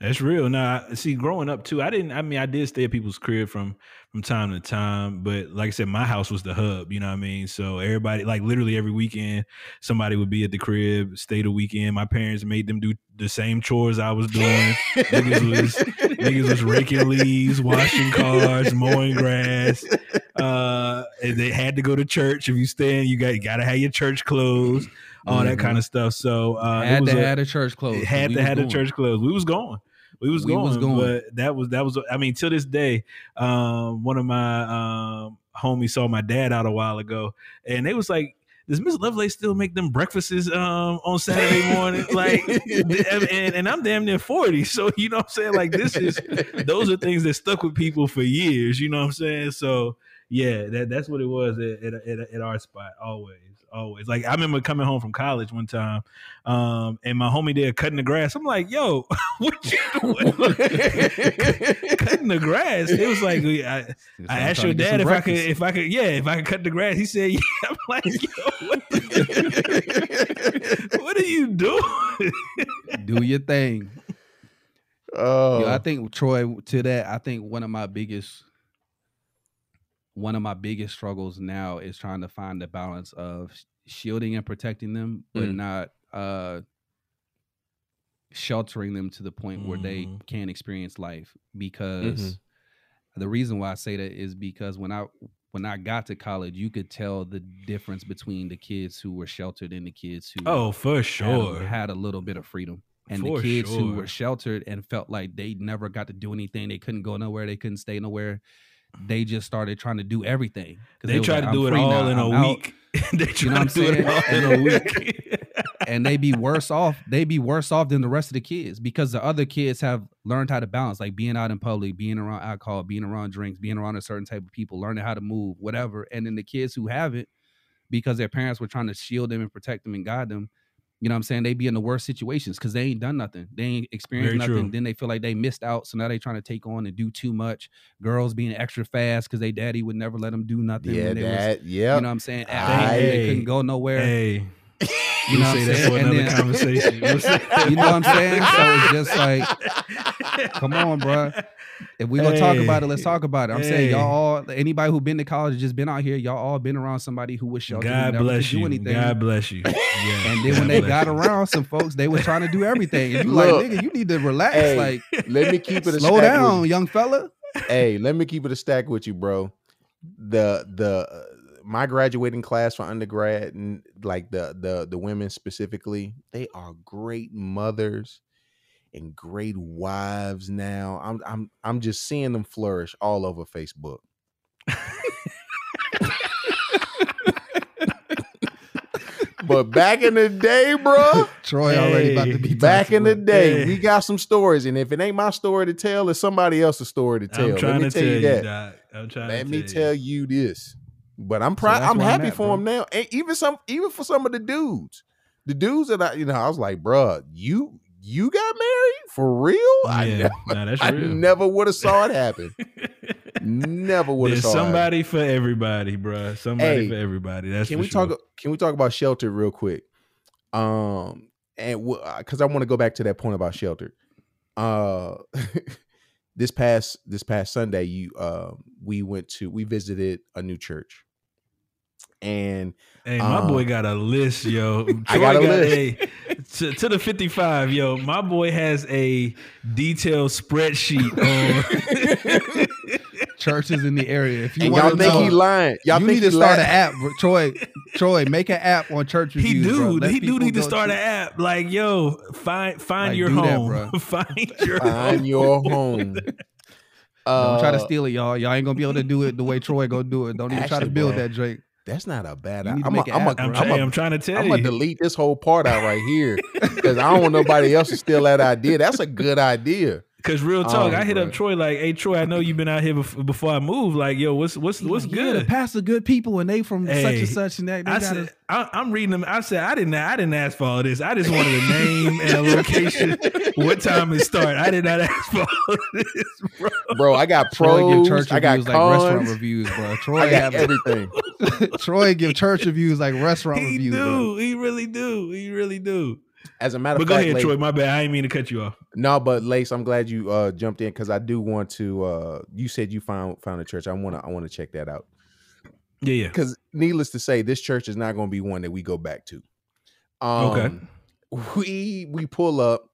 Speaker 2: That's real. Now, see, growing up too, I didn't. I mean, I did stay at people's crib from from time to time, but like I said, my house was the hub. You know what I mean? So everybody, like literally every weekend, somebody would be at the crib, stay the weekend. My parents made them do the same chores I was doing. Niggas was [LAUGHS] niggas was raking leaves, washing cars, mowing grass. Uh, and they had to go to church. If you staying, you got you got to have your church clothes, all that
Speaker 1: Mhm.
Speaker 2: kind of stuff. So uh, it
Speaker 3: had to
Speaker 2: a-
Speaker 3: have the church closed.
Speaker 2: had to the
Speaker 3: going.
Speaker 2: church closed. We was going. We was
Speaker 3: We
Speaker 2: going,
Speaker 3: was going.
Speaker 2: but that was that was. I mean, to this day, um, one of my um, homies saw my dad out a while ago, and they was like, "Does Miss Lovelace still make them breakfasts um, on Saturday morning?" [LAUGHS] like, and, and I'm damn near forty, so you know what I'm saying. Like, this is those are things that stuck with people for years. You know what I'm saying? So yeah, that that's what it was at, at, at, at our spot always. Always like I remember coming home from college one time, um, and my homie there cutting the grass. I'm like, "Yo, [LAUGHS] what you doing? [LAUGHS] [LAUGHS] cutting the grass?" It was like I, I asked your dad
Speaker 3: some
Speaker 2: if I could, if I could, yeah, if I could cut the grass. He said, "Yeah." I'm like, "Yo, what, the- what are you doing?"
Speaker 3: do your thing.
Speaker 1: oh
Speaker 3: Yo, I think Troy to that. I think one of my biggest, one of my biggest struggles now is trying to find the balance of shielding and protecting them, but
Speaker 1: Mm.
Speaker 3: not uh sheltering them to the point where they
Speaker 2: Mhm.
Speaker 3: can't experience life. Because
Speaker 1: Mm-hmm.
Speaker 3: the reason why I say that is because when I when I got to college, you could tell the difference between the kids who were sheltered and the kids who
Speaker 2: oh, for
Speaker 3: had a-
Speaker 2: sure.
Speaker 3: had a little bit of freedom. and
Speaker 2: For
Speaker 3: the kids who were sheltered and felt like they never got to do anything, they couldn't go nowhere, they couldn't stay nowhere. They just started trying to do everything.
Speaker 2: They
Speaker 3: like,
Speaker 2: to do it all
Speaker 3: now,
Speaker 2: in a
Speaker 3: out.
Speaker 2: week. [LAUGHS] they try
Speaker 3: know what
Speaker 2: to
Speaker 3: I'm
Speaker 2: do it
Speaker 3: saying?
Speaker 2: all in a week. [LAUGHS]
Speaker 3: and they be worse off. They be worse off than the rest of the kids because the other kids have learned how to balance, like being out in public, being around alcohol, being around drinks, being around a certain type of people, learning how to move, whatever. And then the kids who haven't, because their parents were trying to shield them and protect them and guide them, you know what I'm saying? They be in the worst situations because they ain't done nothing. They ain't experienced
Speaker 2: Very
Speaker 3: nothing.
Speaker 2: true.
Speaker 3: Then they feel like they missed out. So now they trying to take on and do too much. Girls being extra fast because they daddy would never let them do nothing.
Speaker 1: Yeah,
Speaker 3: when they was.
Speaker 1: Yeah.
Speaker 3: you know what I'm saying? At
Speaker 1: Hey,
Speaker 3: they couldn't go nowhere.
Speaker 2: Hey,
Speaker 3: You know
Speaker 2: we'll
Speaker 3: what
Speaker 2: say
Speaker 3: I'm
Speaker 2: that for
Speaker 3: saying? And
Speaker 2: another
Speaker 3: then-
Speaker 2: conversation. [LAUGHS] We'll
Speaker 3: You know what I'm saying? So it's just like, come on, bruh. If we gonna talk about it, let's talk about it. I'm saying y'all all anybody who been to college just been out here, y'all all been around somebody who was sheltered
Speaker 2: God
Speaker 3: never
Speaker 2: bless
Speaker 3: could do
Speaker 2: you.
Speaker 3: anything.
Speaker 2: God bless you. Yeah,
Speaker 3: and then
Speaker 2: God
Speaker 3: when they got
Speaker 2: you.
Speaker 3: around some folks, they were trying to do everything. And you
Speaker 1: Look.
Speaker 3: like, nigga, you need to relax.
Speaker 1: Hey,
Speaker 3: like,
Speaker 1: Let me keep it a
Speaker 3: slow
Speaker 1: stack
Speaker 3: down,
Speaker 1: with-
Speaker 3: young fella.
Speaker 1: hey, let me keep it a stack with you, bro. The the uh, my graduating class for undergrad and like the the the women specifically, they are great mothers and great wives now. I'm I'm I'm just seeing them flourish all over Facebook. but back in the day, bro,
Speaker 3: Troy already about to be
Speaker 1: back in the day,
Speaker 2: Hey.
Speaker 1: we got some stories, and if it ain't my story to tell, it's somebody else's story to tell.
Speaker 2: I'm
Speaker 1: Let me
Speaker 2: to tell you,
Speaker 1: that.
Speaker 2: Doc. I'm trying
Speaker 1: Let
Speaker 2: to
Speaker 1: me
Speaker 2: tell
Speaker 1: tell
Speaker 2: you.
Speaker 1: you this. But I'm proud.
Speaker 3: that's
Speaker 1: I'm
Speaker 3: where I'm
Speaker 1: happy
Speaker 3: at,
Speaker 1: for
Speaker 3: bro.
Speaker 1: him now, and even some, even for some of the dudes, the dudes that I, you know, I was like, bruh, you you got married for real? I, never,
Speaker 2: nah,
Speaker 1: I
Speaker 2: real.
Speaker 1: never would have saw it happen. [LAUGHS] never would have saw it.
Speaker 2: somebody for everybody, bruh. Somebody
Speaker 1: Hey,
Speaker 2: for everybody. That's
Speaker 1: can we
Speaker 2: sure.
Speaker 1: talk? Can we talk about shelter real quick? Um, and because I want to go back to that point about shelter. Uh, [LAUGHS] this past this past Sunday, you uh, we went to we visited a new church, and
Speaker 2: Hey, my boy
Speaker 1: Um,
Speaker 2: got a list, yo. [LAUGHS]
Speaker 1: I got a
Speaker 2: Troy
Speaker 1: list.
Speaker 2: a- to, to the 55, yo. My boy has a detailed spreadsheet [LAUGHS] on. [LAUGHS]
Speaker 3: Churches in the area. If you
Speaker 1: and
Speaker 3: want
Speaker 1: y'all
Speaker 3: to
Speaker 1: think
Speaker 3: know,
Speaker 1: he lying? Y'all
Speaker 3: you need to start
Speaker 1: lying?
Speaker 3: an app, bro. Troy. Troy, make an app on church
Speaker 2: he
Speaker 3: reviews. bro.
Speaker 2: do.
Speaker 3: Let
Speaker 2: He do need to start
Speaker 3: to-
Speaker 2: an app. Like, yo, find find
Speaker 3: Like,
Speaker 2: your
Speaker 3: do that,
Speaker 2: home.
Speaker 3: bruh.
Speaker 2: find your
Speaker 1: Find
Speaker 2: home.
Speaker 1: your home.
Speaker 3: Don't try to
Speaker 1: Uh,
Speaker 3: steal it, y'all. Y'all ain't gonna be able to do it the way Troy gonna do it. Don't even try to build
Speaker 1: bro,
Speaker 3: that, Drake.
Speaker 1: That's not a bad.
Speaker 3: You need to
Speaker 1: I'm
Speaker 3: make an
Speaker 1: I'm
Speaker 3: app,
Speaker 2: I'm, trying,
Speaker 1: I'm
Speaker 2: I'm trying to tell
Speaker 1: I'm
Speaker 2: you.
Speaker 1: gonna delete this whole part out right here [LAUGHS] because I don't want nobody else to steal that idea. That's a good idea.
Speaker 2: Cause real oh, talk,
Speaker 1: Oh,
Speaker 2: I hit up. Troy like, "Hey Troy, I know you've been out here bef- before I move. Like, yo, what's what's
Speaker 3: He's
Speaker 2: what's
Speaker 3: like, yeah, the
Speaker 2: good?"
Speaker 3: pastor good people and they from such and such and that. They
Speaker 2: I
Speaker 3: gotta,
Speaker 2: said, I, I'm reading them. I said, I didn't, I didn't ask for all this. I just wanted a name and a location, what time it start. I did not ask for all this, bro.
Speaker 1: Bro, I got
Speaker 3: Troy
Speaker 1: pros.
Speaker 3: give church
Speaker 1: I got
Speaker 3: reviews like restaurant reviews, bro. Troy
Speaker 1: I got
Speaker 3: have
Speaker 1: everything. [LAUGHS]
Speaker 3: Troy give church reviews like restaurant
Speaker 2: He
Speaker 3: reviews.
Speaker 2: do.
Speaker 3: bro.
Speaker 2: He really do. He really do.
Speaker 1: As a matter of fact.
Speaker 2: But go ahead,
Speaker 1: Lace,
Speaker 2: Troy. My bad. I didn't mean to cut you off.
Speaker 1: no, but Lace, I'm glad you uh, jumped in because I do want to. Uh, you said you found found a church. I want to. I want to check that out
Speaker 2: Yeah, yeah.
Speaker 1: because, needless to say, this church is not going to be one that we go back to. Um,
Speaker 2: Okay.
Speaker 1: We we pull up,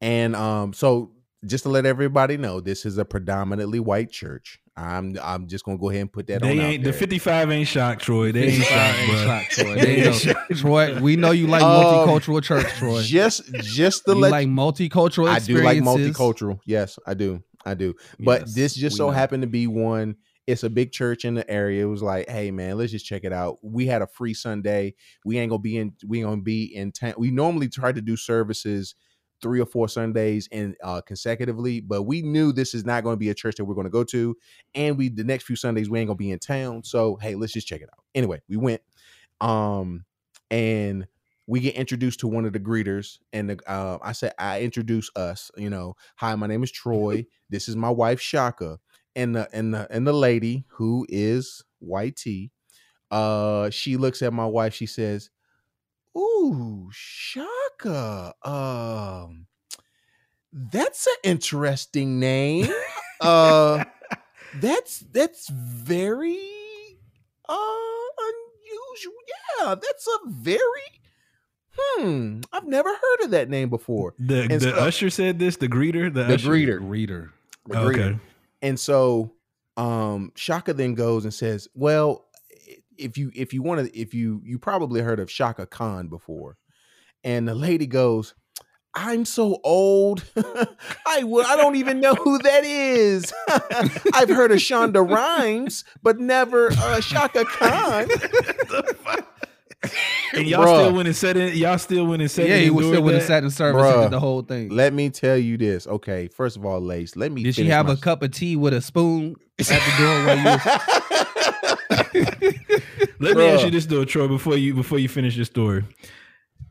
Speaker 1: and um, so just to let everybody know, this is a predominantly white church. I'm I'm just gonna go ahead and put that on.
Speaker 2: They
Speaker 1: on.
Speaker 2: ain't
Speaker 1: out
Speaker 2: the 55 ain't shocked, Troy. They ain't
Speaker 3: 55
Speaker 2: shocked,
Speaker 3: ain't
Speaker 2: bro.
Speaker 3: shocked, Troy.
Speaker 2: They
Speaker 3: They
Speaker 2: ain't
Speaker 3: ain't
Speaker 2: shocked.
Speaker 3: Troy, we know you like
Speaker 1: Um,
Speaker 3: multicultural church, Troy.
Speaker 1: Just just to
Speaker 3: you
Speaker 1: let
Speaker 3: like multicultural
Speaker 1: I do like multicultural. Yes, I do. I do. But
Speaker 3: Yes,
Speaker 1: this just so
Speaker 3: know.
Speaker 1: happened to be one. It's a big church in the area. It was like, hey man, let's just check it out. We had a free Sunday. We ain't gonna be in. We ain't gonna be in town. We normally try to do services three or four Sundays in uh, consecutively, but we knew this is not going to be a church that we're going to go to, and we the next few Sundays we ain't gonna be in town. So hey, let's just check it out. Anyway, we went, um, and we get introduced to one of the greeters, and the, uh, I said I introduce us. You know, hi, my name is Troy. [LAUGHS] this is my wife Shaka, and the and the and the lady who is YT. Uh, she looks at my wife. She says, "Ooh, Shaka. Um, that's an interesting name. uh, that's that's very uh unusual. Yeah, that's a very hmm. I've never heard of that name before.
Speaker 2: The the
Speaker 1: so-
Speaker 2: usher said this. The greeter. The,
Speaker 1: The
Speaker 2: usher?
Speaker 1: greeter.
Speaker 3: Reader.
Speaker 1: The
Speaker 2: Oh,
Speaker 1: greeter.
Speaker 2: okay.
Speaker 1: And so um Shaka then goes and says, "Well, if you if you want to if you you probably heard of Chaka Khan before." And the lady goes, I'm so old. [LAUGHS] I would I don't even know who that is. [LAUGHS] I've heard of Shonda Rhimes, but never uh, Chaka Khan. [LAUGHS]
Speaker 2: and y'all
Speaker 1: Bruh.
Speaker 2: still went and said it. Y'all still went and said
Speaker 3: yeah,
Speaker 2: it.
Speaker 3: he was still would have sat in service and did the whole thing.
Speaker 1: Let me tell you this. Okay, first of all, Lace, let me
Speaker 3: Did she have
Speaker 1: my
Speaker 3: a cup of tea with a spoon at the door while you was
Speaker 2: Let me ask you this though, Troy, before you before you finish your story.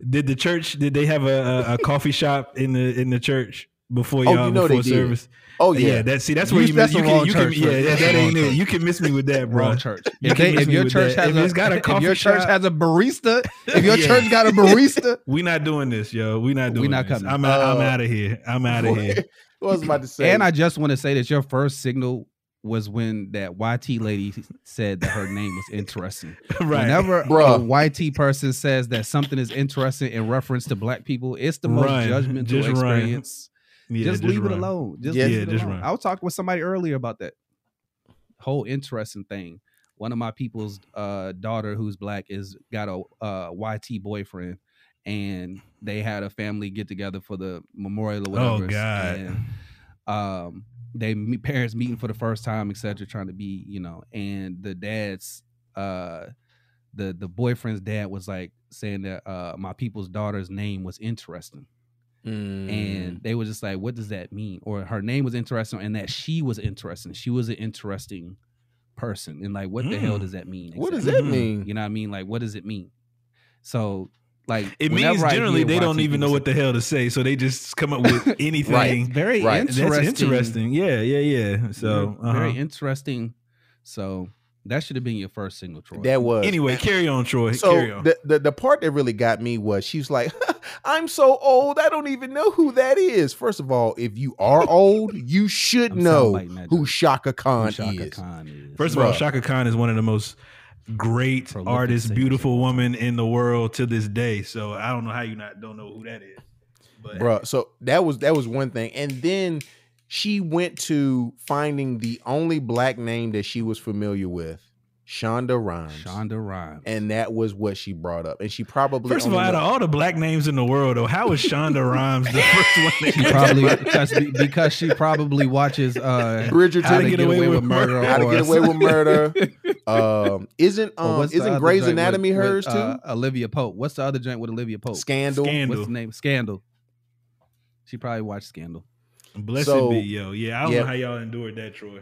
Speaker 2: Did the church did they have a, a, a coffee shop in the in the church before
Speaker 1: Oh,
Speaker 2: y'all
Speaker 1: you know they
Speaker 2: before
Speaker 1: did.
Speaker 2: service?
Speaker 1: Oh
Speaker 2: yeah.
Speaker 1: yeah.
Speaker 2: that see that's where you,
Speaker 3: that's
Speaker 2: you
Speaker 3: the
Speaker 2: can
Speaker 3: wrong
Speaker 2: you can
Speaker 3: church,
Speaker 2: yeah,
Speaker 3: right?
Speaker 2: yeah
Speaker 3: That's
Speaker 2: that ain't it. You can miss me with that, bro.
Speaker 3: wrong church?
Speaker 2: You
Speaker 3: If, they, if your church
Speaker 2: that.
Speaker 3: has
Speaker 2: If
Speaker 3: a,
Speaker 2: it's got a
Speaker 3: if
Speaker 2: coffee
Speaker 3: your church
Speaker 2: shop-
Speaker 3: has a barista, if your [LAUGHS]
Speaker 2: Yeah.
Speaker 3: church got a barista, [LAUGHS]
Speaker 2: We not doing this, yo. We not doing.
Speaker 3: We
Speaker 2: doing
Speaker 3: not
Speaker 2: this.
Speaker 3: coming.
Speaker 2: I'm out, I'm
Speaker 1: Uh,
Speaker 2: out of here. I'm out of [LAUGHS] here.
Speaker 1: what was about to say?
Speaker 3: and I just want to say that your first signal was when that YT lady said that her name was interesting. [LAUGHS]
Speaker 2: right.
Speaker 3: Whenever
Speaker 1: Bruh.
Speaker 3: a YT person says that something is interesting in reference to black people, it's the most
Speaker 2: Run.
Speaker 3: judgmental
Speaker 2: Just
Speaker 3: experience. [LAUGHS]
Speaker 2: yeah,
Speaker 3: just, leave it alone. Just
Speaker 1: Yeah,
Speaker 3: leave it
Speaker 2: just
Speaker 3: alone.
Speaker 2: run.
Speaker 3: I was talking with somebody earlier about that whole interesting thing. One of my people's uh, daughter, who's black, is got a uh, YT boyfriend, and they had a family get together for the memorial or whatever.
Speaker 2: Oh, God.
Speaker 3: And, um, they parents meeting for the first time, etc., trying to be, you know, and the dad's uh the the boyfriend's dad was like saying that uh my people's daughter's name was interesting
Speaker 1: Mm.
Speaker 3: and they were just like, "What does that mean?" Or her name was interesting, and that she was interesting. She was an interesting person, and like, what the hell
Speaker 2: Mm.
Speaker 3: does that mean?
Speaker 1: what does that
Speaker 2: Mhm.
Speaker 1: mean?
Speaker 3: You know what I mean? Like, what does it mean? So, like,
Speaker 2: It means generally
Speaker 3: hear
Speaker 2: they don't even know what the hell to say, so they just come up with [LAUGHS] anything.
Speaker 1: Right.
Speaker 3: very
Speaker 1: Right.
Speaker 3: interesting.
Speaker 2: That's interesting. Yeah, yeah, yeah. So
Speaker 3: very, very
Speaker 2: uh-huh.
Speaker 3: interesting. So that should have been your first single, Troy.
Speaker 1: That was
Speaker 2: anyway, carry on, Troy.
Speaker 1: So
Speaker 2: carry on.
Speaker 1: the, the the part that really got me was she was like, [LAUGHS] "I'm so old, I don't even know who that is." First of all, if you are [LAUGHS] old, you should know who. Chaka Khan
Speaker 3: Who Shaka
Speaker 1: is.
Speaker 3: Khan is.
Speaker 2: First of all, Chaka Khan is one of the most great
Speaker 3: Prolific
Speaker 2: artists,
Speaker 3: singers
Speaker 2: beautiful
Speaker 3: of
Speaker 2: woman in the world to this day. So I don't know how you not don't know who that is. But
Speaker 1: Bruh, So that was that was one thing, and then she went to finding the only black name that she was familiar with, Shonda Rhimes,
Speaker 3: Shonda Rhimes.
Speaker 1: and that was what she brought up. And she probably
Speaker 2: First of all, out of all the black names in the world, though, how is Shonda Rhimes the first one? that
Speaker 3: She probably because because she probably watches uh
Speaker 1: Bridgerton,
Speaker 3: How to Get Away with Murder.
Speaker 1: How to Get Away with Murder. um, isn't
Speaker 3: or
Speaker 1: um
Speaker 3: what's the
Speaker 1: isn't
Speaker 3: other
Speaker 1: Grey's
Speaker 3: joint with-
Speaker 1: Anatomy
Speaker 3: with,
Speaker 1: hers too?
Speaker 3: uh, Olivia Pope. What's the other joint with Olivia Pope?
Speaker 1: Scandal.
Speaker 2: Scandal.
Speaker 3: What's the name? Scandal. She probably watched Scandal.
Speaker 2: Blessed
Speaker 1: So-
Speaker 2: be yo. Yeah, I don't
Speaker 1: yeah.
Speaker 2: know how y'all endured that, Troy.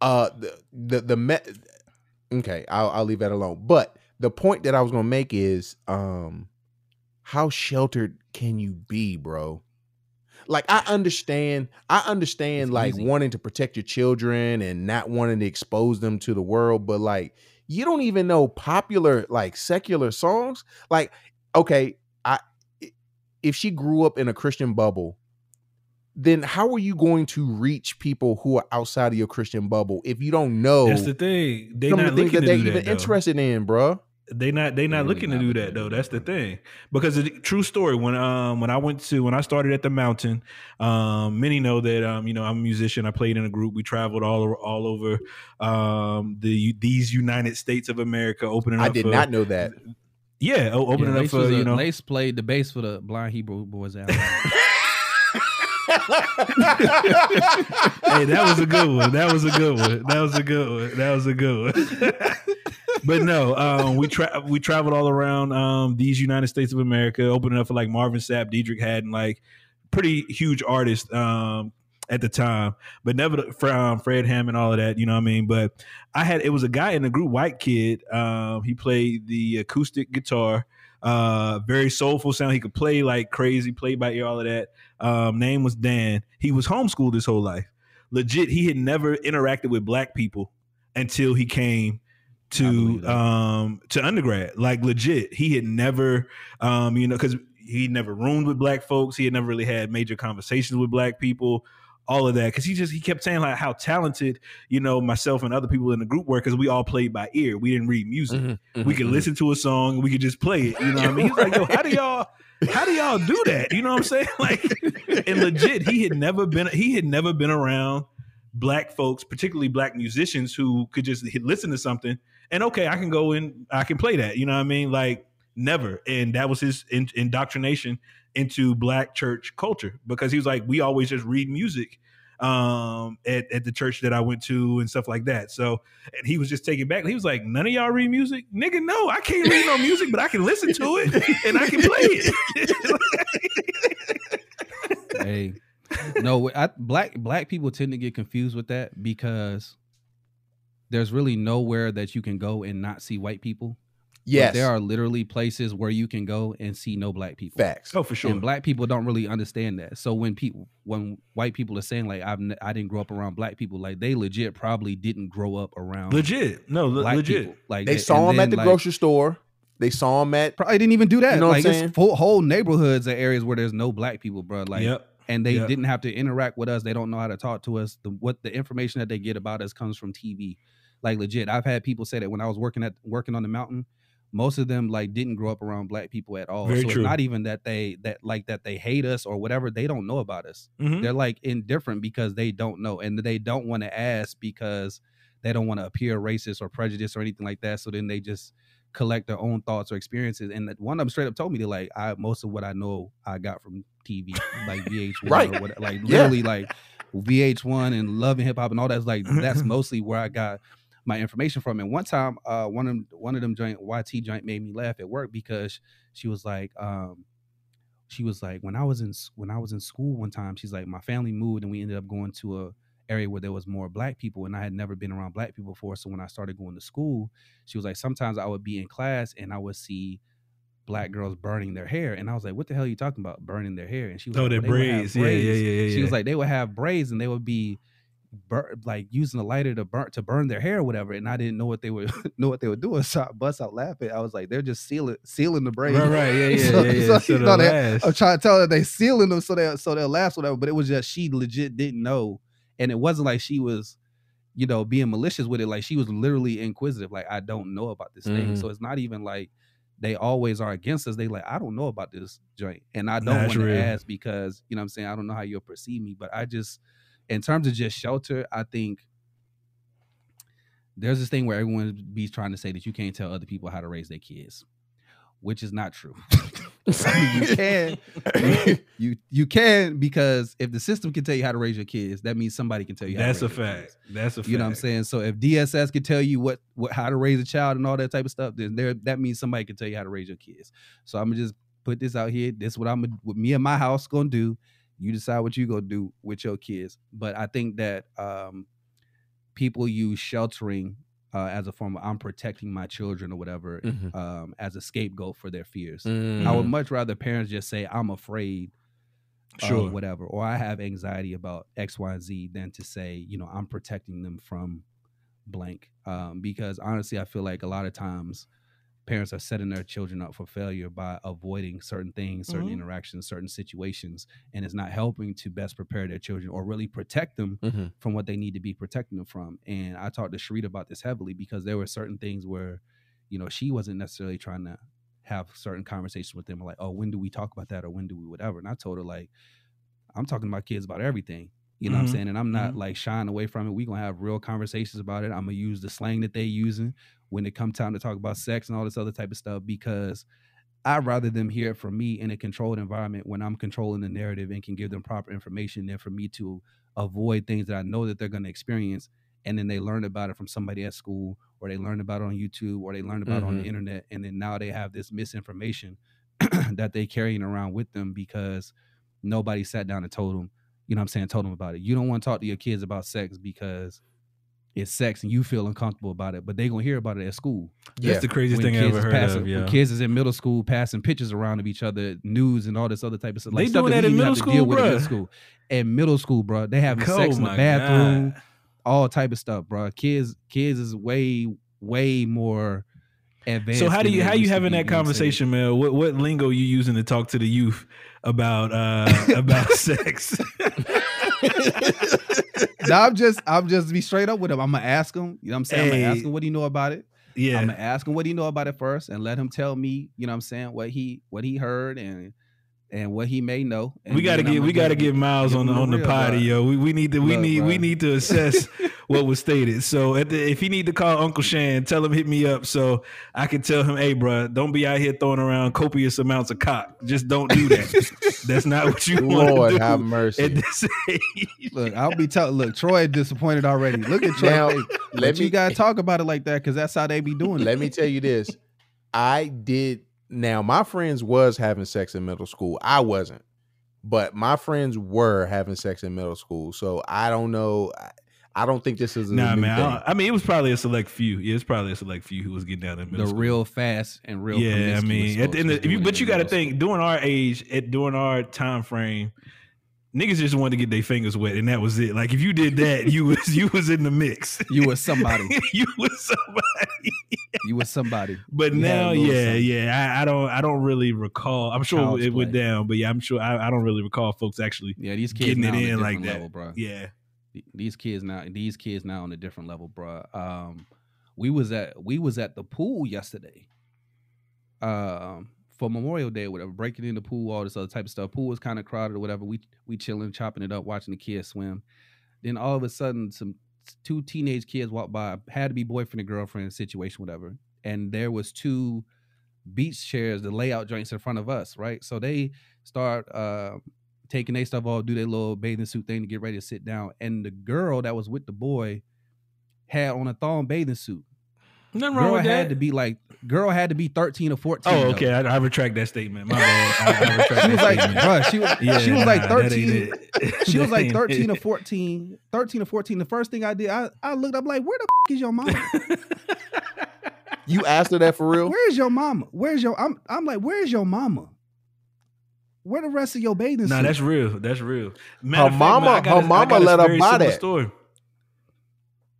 Speaker 1: Uh, the the the me- okay, I'll I'll leave that alone. But the point that I was gonna make is, um, how sheltered can you be, bro? Like I understand, I understand
Speaker 3: It's
Speaker 1: like
Speaker 3: easy.
Speaker 1: wanting to protect your children and not wanting to expose them to the world, but like you don't even know popular like secular songs. Like, okay, I i- if she grew up in a Christian bubble, then how are you going to reach people who are outside of your Christian bubble if you don't know
Speaker 2: That's the thing. They
Speaker 1: some
Speaker 2: not
Speaker 1: of the things
Speaker 2: looking
Speaker 1: that
Speaker 2: to
Speaker 1: they
Speaker 2: do
Speaker 1: even
Speaker 2: that. though.
Speaker 1: interested in, bro?
Speaker 2: They not they not
Speaker 3: really
Speaker 2: looking
Speaker 3: not
Speaker 2: to do that though. That's the thing. Because the true story when um when I went to when I started at the mountain, um many know that um you know I'm a musician. I played in a group. We traveled all over, all over um the these United States of America, opening up.
Speaker 1: I did
Speaker 2: for-
Speaker 1: not know that.
Speaker 2: Yeah, o- opening
Speaker 3: Yeah,
Speaker 2: up for
Speaker 3: a-
Speaker 2: you know.
Speaker 3: Lace played the bass for the Blind Hebrew Boys album. [LAUGHS]
Speaker 2: hey, that was a good one. That was a good one. That was a good one. That was a good one. [LAUGHS] but no, um, we tra- we traveled all around um, these United States of America, opening up for like Marvin Sapp, Deitrick Haddon, like pretty huge artists um, at the time. But never from Fred Hammond, all of that, you know what I mean. But I had it was a guy in the group, white kid. Um, he played the acoustic guitar. Uh, very soulful sound. He could play like crazy, play by ear, all of that. Um, name was Dan. He was homeschooled his whole life. Legit, he had never interacted with black people until he came to um to undergrad. Like legit, he had never um you know because he never roomed with black folks. He had never really had major conversations with black people. All of that because he just he kept saying like how talented you know myself and other people in the group were because we all played by ear. We didn't read music
Speaker 1: Mm-hmm,
Speaker 2: we could listen to a song we could just play it. You know what I mean? He's like, yo, how do y'all how do y'all do that? You know what I'm saying? [LAUGHS] Like and legit, he had never been he had never been around black folks, particularly black musicians who could just listen to something and okay, I can go and I can play that. You know what I mean? Like never. And that was his in, indoctrination into black church culture because he was like, we always just read music um at, at the church that I went to and stuff like that. So and he was just taking back. He was like, None of y'all read music? Nigga, no, I can't read no music, but I can listen to it and I can play it. [LAUGHS]
Speaker 3: hey, no, I, black black people tend to get confused with that because there's really nowhere that you can go and not see white people. But
Speaker 1: Yes.
Speaker 3: there are literally places where you can go and see no black people.
Speaker 1: facts.
Speaker 2: oh, for sure.
Speaker 3: And black people don't really understand that. So when people, when white people are saying like I've n- I didn't grow up around black people, like they legit probably didn't grow up around
Speaker 2: legit. No, le-
Speaker 3: black
Speaker 2: legit.
Speaker 3: people. Like
Speaker 1: They
Speaker 3: and
Speaker 1: saw him at the
Speaker 3: like,
Speaker 1: grocery store. They saw him at
Speaker 3: Probably didn't even do that.
Speaker 1: You know what
Speaker 3: like
Speaker 1: I'm
Speaker 3: it's
Speaker 1: saying?
Speaker 3: full, whole neighborhoods are areas where there's no black people, bro. Like
Speaker 2: yep.
Speaker 3: and they
Speaker 2: Yep.
Speaker 3: didn't have to interact with us. They don't know how to talk to us. The what the information that they get about us comes from TV. Like legit, I've had people say that when I was working at working on the mountain, most of them like didn't grow up around black people at all.
Speaker 2: Very
Speaker 3: so
Speaker 2: true.
Speaker 3: it's not even that they that like that they hate us or whatever. They don't know about us.
Speaker 2: Mhm.
Speaker 3: They're like indifferent because they don't know and they don't want to ask because they don't want to appear racist or prejudiced or anything like that. So then they just collect their own thoughts or experiences. And that- one of them straight up told me that like I most of what I know I got from TV, like VH1
Speaker 1: Right.
Speaker 3: or what like
Speaker 1: Yeah.
Speaker 3: literally like VH1 and Love and Hip Hop and all that's like that's [LAUGHS] mostly where I got my information from. And one time, uh, one of them, one of them joint YT joint made me laugh at work because she was like, um, she was like, when I was in when I was in school one time, she's like, my family moved and we ended up going to a area where there was more black people and I had never been around black people before. So when I started going to school, she was like, sometimes I would be in class and I would see black girls burning their hair, and I was like, what the hell are you talking about burning their hair? And she was
Speaker 2: Oh,
Speaker 3: like,
Speaker 2: their
Speaker 3: "Well, they would have
Speaker 2: braids. Yeah, yeah, yeah, yeah.
Speaker 3: she was like, they would have braids and they would be bur- like using a lighter to burn to burn their hair or whatever. And I didn't know what they were [LAUGHS] know what they were doing. So I bust out laughing. I was like, they're just sealing sealing the brain.
Speaker 2: right, right, yeah, [LAUGHS] yeah,
Speaker 3: So-
Speaker 2: yeah, yeah.
Speaker 3: so,
Speaker 2: So
Speaker 3: you know, they- I'm trying to tell her they sealing them so they so they'll last whatever. But it was just she legit didn't know, and it wasn't like she was, you know, being malicious with it. Like she was literally inquisitive. Like I don't know about this thing.
Speaker 1: Mhm.
Speaker 3: So it's not even like they always are against us. They like I don't know about this joint, and I don't want to ask because you know what I'm saying I don't know how you'll perceive me. But I just, in terms of just shelter, I think. There's this thing where everyone be trying to say that you can't tell other people how to raise their kids, which is not true. [LAUGHS] I mean, you can, [LAUGHS] you you can because if the system can tell you how to raise your kids, that means somebody can tell you.
Speaker 2: That's
Speaker 3: how
Speaker 2: a
Speaker 3: to raise your
Speaker 2: fact.
Speaker 3: kids.
Speaker 2: That's a fact.
Speaker 3: You know what I'm saying? So if DSS can tell you what what how to raise a child and all that type of stuff, then there that means somebody can tell you how to raise your kids. So I'm gonna just put this out here. This is what I'm gonna what me and my house gonna do. You decide what you gonna do with your kids. But I think that um people use sheltering uh, as a form of I'm protecting my children or whatever
Speaker 1: Mhm.
Speaker 3: um, as a scapegoat for their fears.
Speaker 1: Mm.
Speaker 3: I would much rather parents just say I'm afraid
Speaker 2: Sure.
Speaker 3: whatever, or I have anxiety about X, Y, and Z than to say, you know, I'm protecting them from blank. Um, because honestly, I feel like a lot of times parents are setting their children up for failure by avoiding certain things, certain
Speaker 2: Mhm.
Speaker 3: interactions, certain situations, and it's not helping to best prepare their children or really protect them
Speaker 1: Mhm.
Speaker 3: from what they need to be protecting them from. And I talked to Sharita about this heavily because there were certain things where, you know, she wasn't necessarily trying to have certain conversations with them like, oh, when do we talk about that or when do we whatever? And I told her like, I'm talking to my kids about everything. You know what
Speaker 2: Mhm.
Speaker 3: I'm saying? And I'm not
Speaker 2: Mhm.
Speaker 3: like shying away from it. we gonna have real conversations about it. I'm gonna use the slang that they using when it come time to talk about sex and all this other type of stuff because I'd rather them hear it from me in a controlled environment when I'm controlling the narrative and can give them proper information than for me to avoid things that I know that they're gonna experience and then they learn about it from somebody at school or they learn about it on YouTube or they learn about it on the
Speaker 1: Mhm.
Speaker 3: internet and then now they have this misinformation [CLEARS THROAT] that they carrying around with them because nobody sat down and told them, you know what I'm saying, told them about it. You don't want to talk to your kids about sex because it's sex and you feel uncomfortable about it, but they gonna hear about it at school.
Speaker 2: That's the craziest
Speaker 3: When
Speaker 2: thing I
Speaker 3: kids
Speaker 2: ever
Speaker 3: is
Speaker 2: heard
Speaker 3: passing,
Speaker 2: of. Yeah.
Speaker 3: When kids is in middle school passing pictures around of each other, news and all this other type of stuff.
Speaker 2: They
Speaker 3: stuff
Speaker 2: doing that
Speaker 3: we
Speaker 2: in middle
Speaker 3: have to deal
Speaker 2: school,
Speaker 3: with in middle school. In middle school, bro, they having
Speaker 2: Oh
Speaker 3: sex in the bathroom,
Speaker 2: God.
Speaker 3: all type of stuff, bro. Kids, kids is way, way more advanced.
Speaker 2: So how do you how you having that
Speaker 3: you know what I'm saying?
Speaker 2: conversation, Mel? What what lingo you using to talk to the youth about uh [LAUGHS] about sex? [LAUGHS]
Speaker 3: I'm just I'm just be straight up with him. I'm gonna ask him. You know what I'm saying? I'm gonna ask him what he know about it.
Speaker 2: yeah.
Speaker 3: I'm gonna ask him what he know about it first and let him tell me, you know what I'm saying, what he what he heard and and what he may know. And
Speaker 2: we gotta get
Speaker 3: I'ma
Speaker 2: we gotta get Miles on the
Speaker 3: him
Speaker 2: on the
Speaker 3: real,
Speaker 2: potty, yo. We we need to we
Speaker 3: Look,
Speaker 2: need we need to assess [LAUGHS] what was stated. So the, if he need to call Uncle Shan, tell him hit me up so I can tell him, hey, bro, don't be out here throwing around copious amounts of cock. Just don't do that. [LAUGHS] That's not what you want
Speaker 1: Lord
Speaker 2: do.
Speaker 1: have mercy.
Speaker 2: At this age.
Speaker 3: Look, I'll be telling. Look, Troy disappointed already. Look at Troy.
Speaker 1: Now,
Speaker 3: face.
Speaker 1: let me-
Speaker 3: you gotta talk about it like that because that's how they be doing it.
Speaker 1: Let me tell you this. I did now my friends was having sex in middle school. I wasn't. But my friends were having sex in middle school. So I don't know. I, I don't think this is
Speaker 2: Nah, man. I,
Speaker 1: thing.
Speaker 2: don't- I mean, it was probably a select few. Yeah, it's probably a select few who was getting down in
Speaker 3: the
Speaker 2: school.
Speaker 3: real fast and real.
Speaker 2: yeah, I mean, at the
Speaker 3: folks
Speaker 2: end of, if you, but you got to think during our age, at during our time frame, niggas just wanted to get their fingers wet, and that was it. Like if you did that, you was you was in the mix.
Speaker 3: you was somebody. [LAUGHS]
Speaker 2: you was somebody.
Speaker 3: You was somebody.
Speaker 2: But
Speaker 3: You
Speaker 2: now, yeah,
Speaker 3: something.
Speaker 2: yeah, I, I don't, I don't really recall. I'm sure
Speaker 3: Child's
Speaker 2: it went down, but yeah, I'm sure I, I don't really recall folks actually.
Speaker 3: Yeah, these kids
Speaker 2: Getting it in like that.
Speaker 3: level, bro.
Speaker 2: Yeah,
Speaker 3: These kids now, these kids now on a different level, bro. Um, we was at we was at the pool yesterday. Um, for Memorial Day, or whatever, breaking in the pool, all this other type of stuff. Pool was kind of crowded or whatever. We we chilling, chopping it up, watching the kids swim. Then all of a sudden, some two teenage kids walked by. Had to be boyfriend and girlfriend situation, whatever. And there was two beach chairs, the layout joints in front of us, right? So they start uh, taking their stuff off, do their little bathing suit thing to get ready to sit down. And the girl that was with the boy had on a thong bathing suit.
Speaker 2: Nothing wrong
Speaker 3: Girl
Speaker 2: with
Speaker 3: had
Speaker 2: that.
Speaker 3: to be like, girl had to be thirteen or fourteen.
Speaker 2: oh, okay. I, I retract that statement. My bad. I, I retract [LAUGHS]
Speaker 3: She was like,
Speaker 2: statement.
Speaker 3: bruh, she was,
Speaker 2: Yeah,
Speaker 3: she was like
Speaker 2: nah, that
Speaker 3: 13. [LAUGHS] She was like 13 or 14. 13 or 14. The first thing I did, I, I looked up like, where the f- is your mama? [LAUGHS]
Speaker 1: you asked her that for real?
Speaker 3: Where's your mama? Where's your I'm I'm like, where's your mama? Where the rest of your bathing
Speaker 2: Nah,
Speaker 3: suit?
Speaker 2: that's real. That's real. Matter of fact,
Speaker 1: mama-
Speaker 2: man, I got
Speaker 1: her mama let her buy
Speaker 2: similar
Speaker 1: that.
Speaker 2: Story.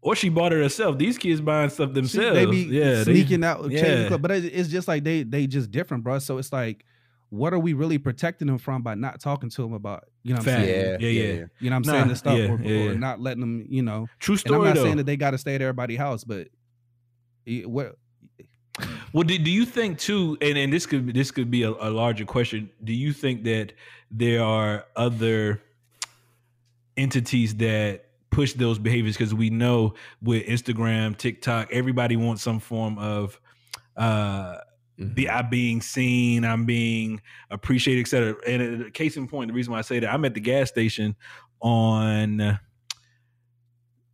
Speaker 2: Or she bought it herself. These kids buying stuff
Speaker 3: See,
Speaker 2: themselves.
Speaker 3: They be
Speaker 2: yeah, they-
Speaker 3: sneaking out, changing
Speaker 2: yeah.
Speaker 3: clothes, but it's just like they they just different, bro. So it's like, what are we really protecting them from by not talking to them about? You know what I'm
Speaker 2: Fact.
Speaker 3: saying?
Speaker 2: Yeah, yeah.
Speaker 3: You know what I'm
Speaker 2: Nah,
Speaker 3: saying? The stuff
Speaker 2: yeah,
Speaker 3: or,
Speaker 2: yeah,
Speaker 3: or
Speaker 2: yeah.
Speaker 3: not letting them, you know.
Speaker 2: True
Speaker 3: And I'm not
Speaker 2: though.
Speaker 3: saying that they got to stay at everybody's house, but it- what [LAUGHS]
Speaker 2: Well, do, do you think too? And, and this could this could be a, a larger question. Do you think that there are other entities that push those behaviors? Because we know with Instagram, TikTok, everybody wants some form of uh be I being seen, I'm being appreciated, etc. And uh, case in point, the reason why I say that I'm at the gas station on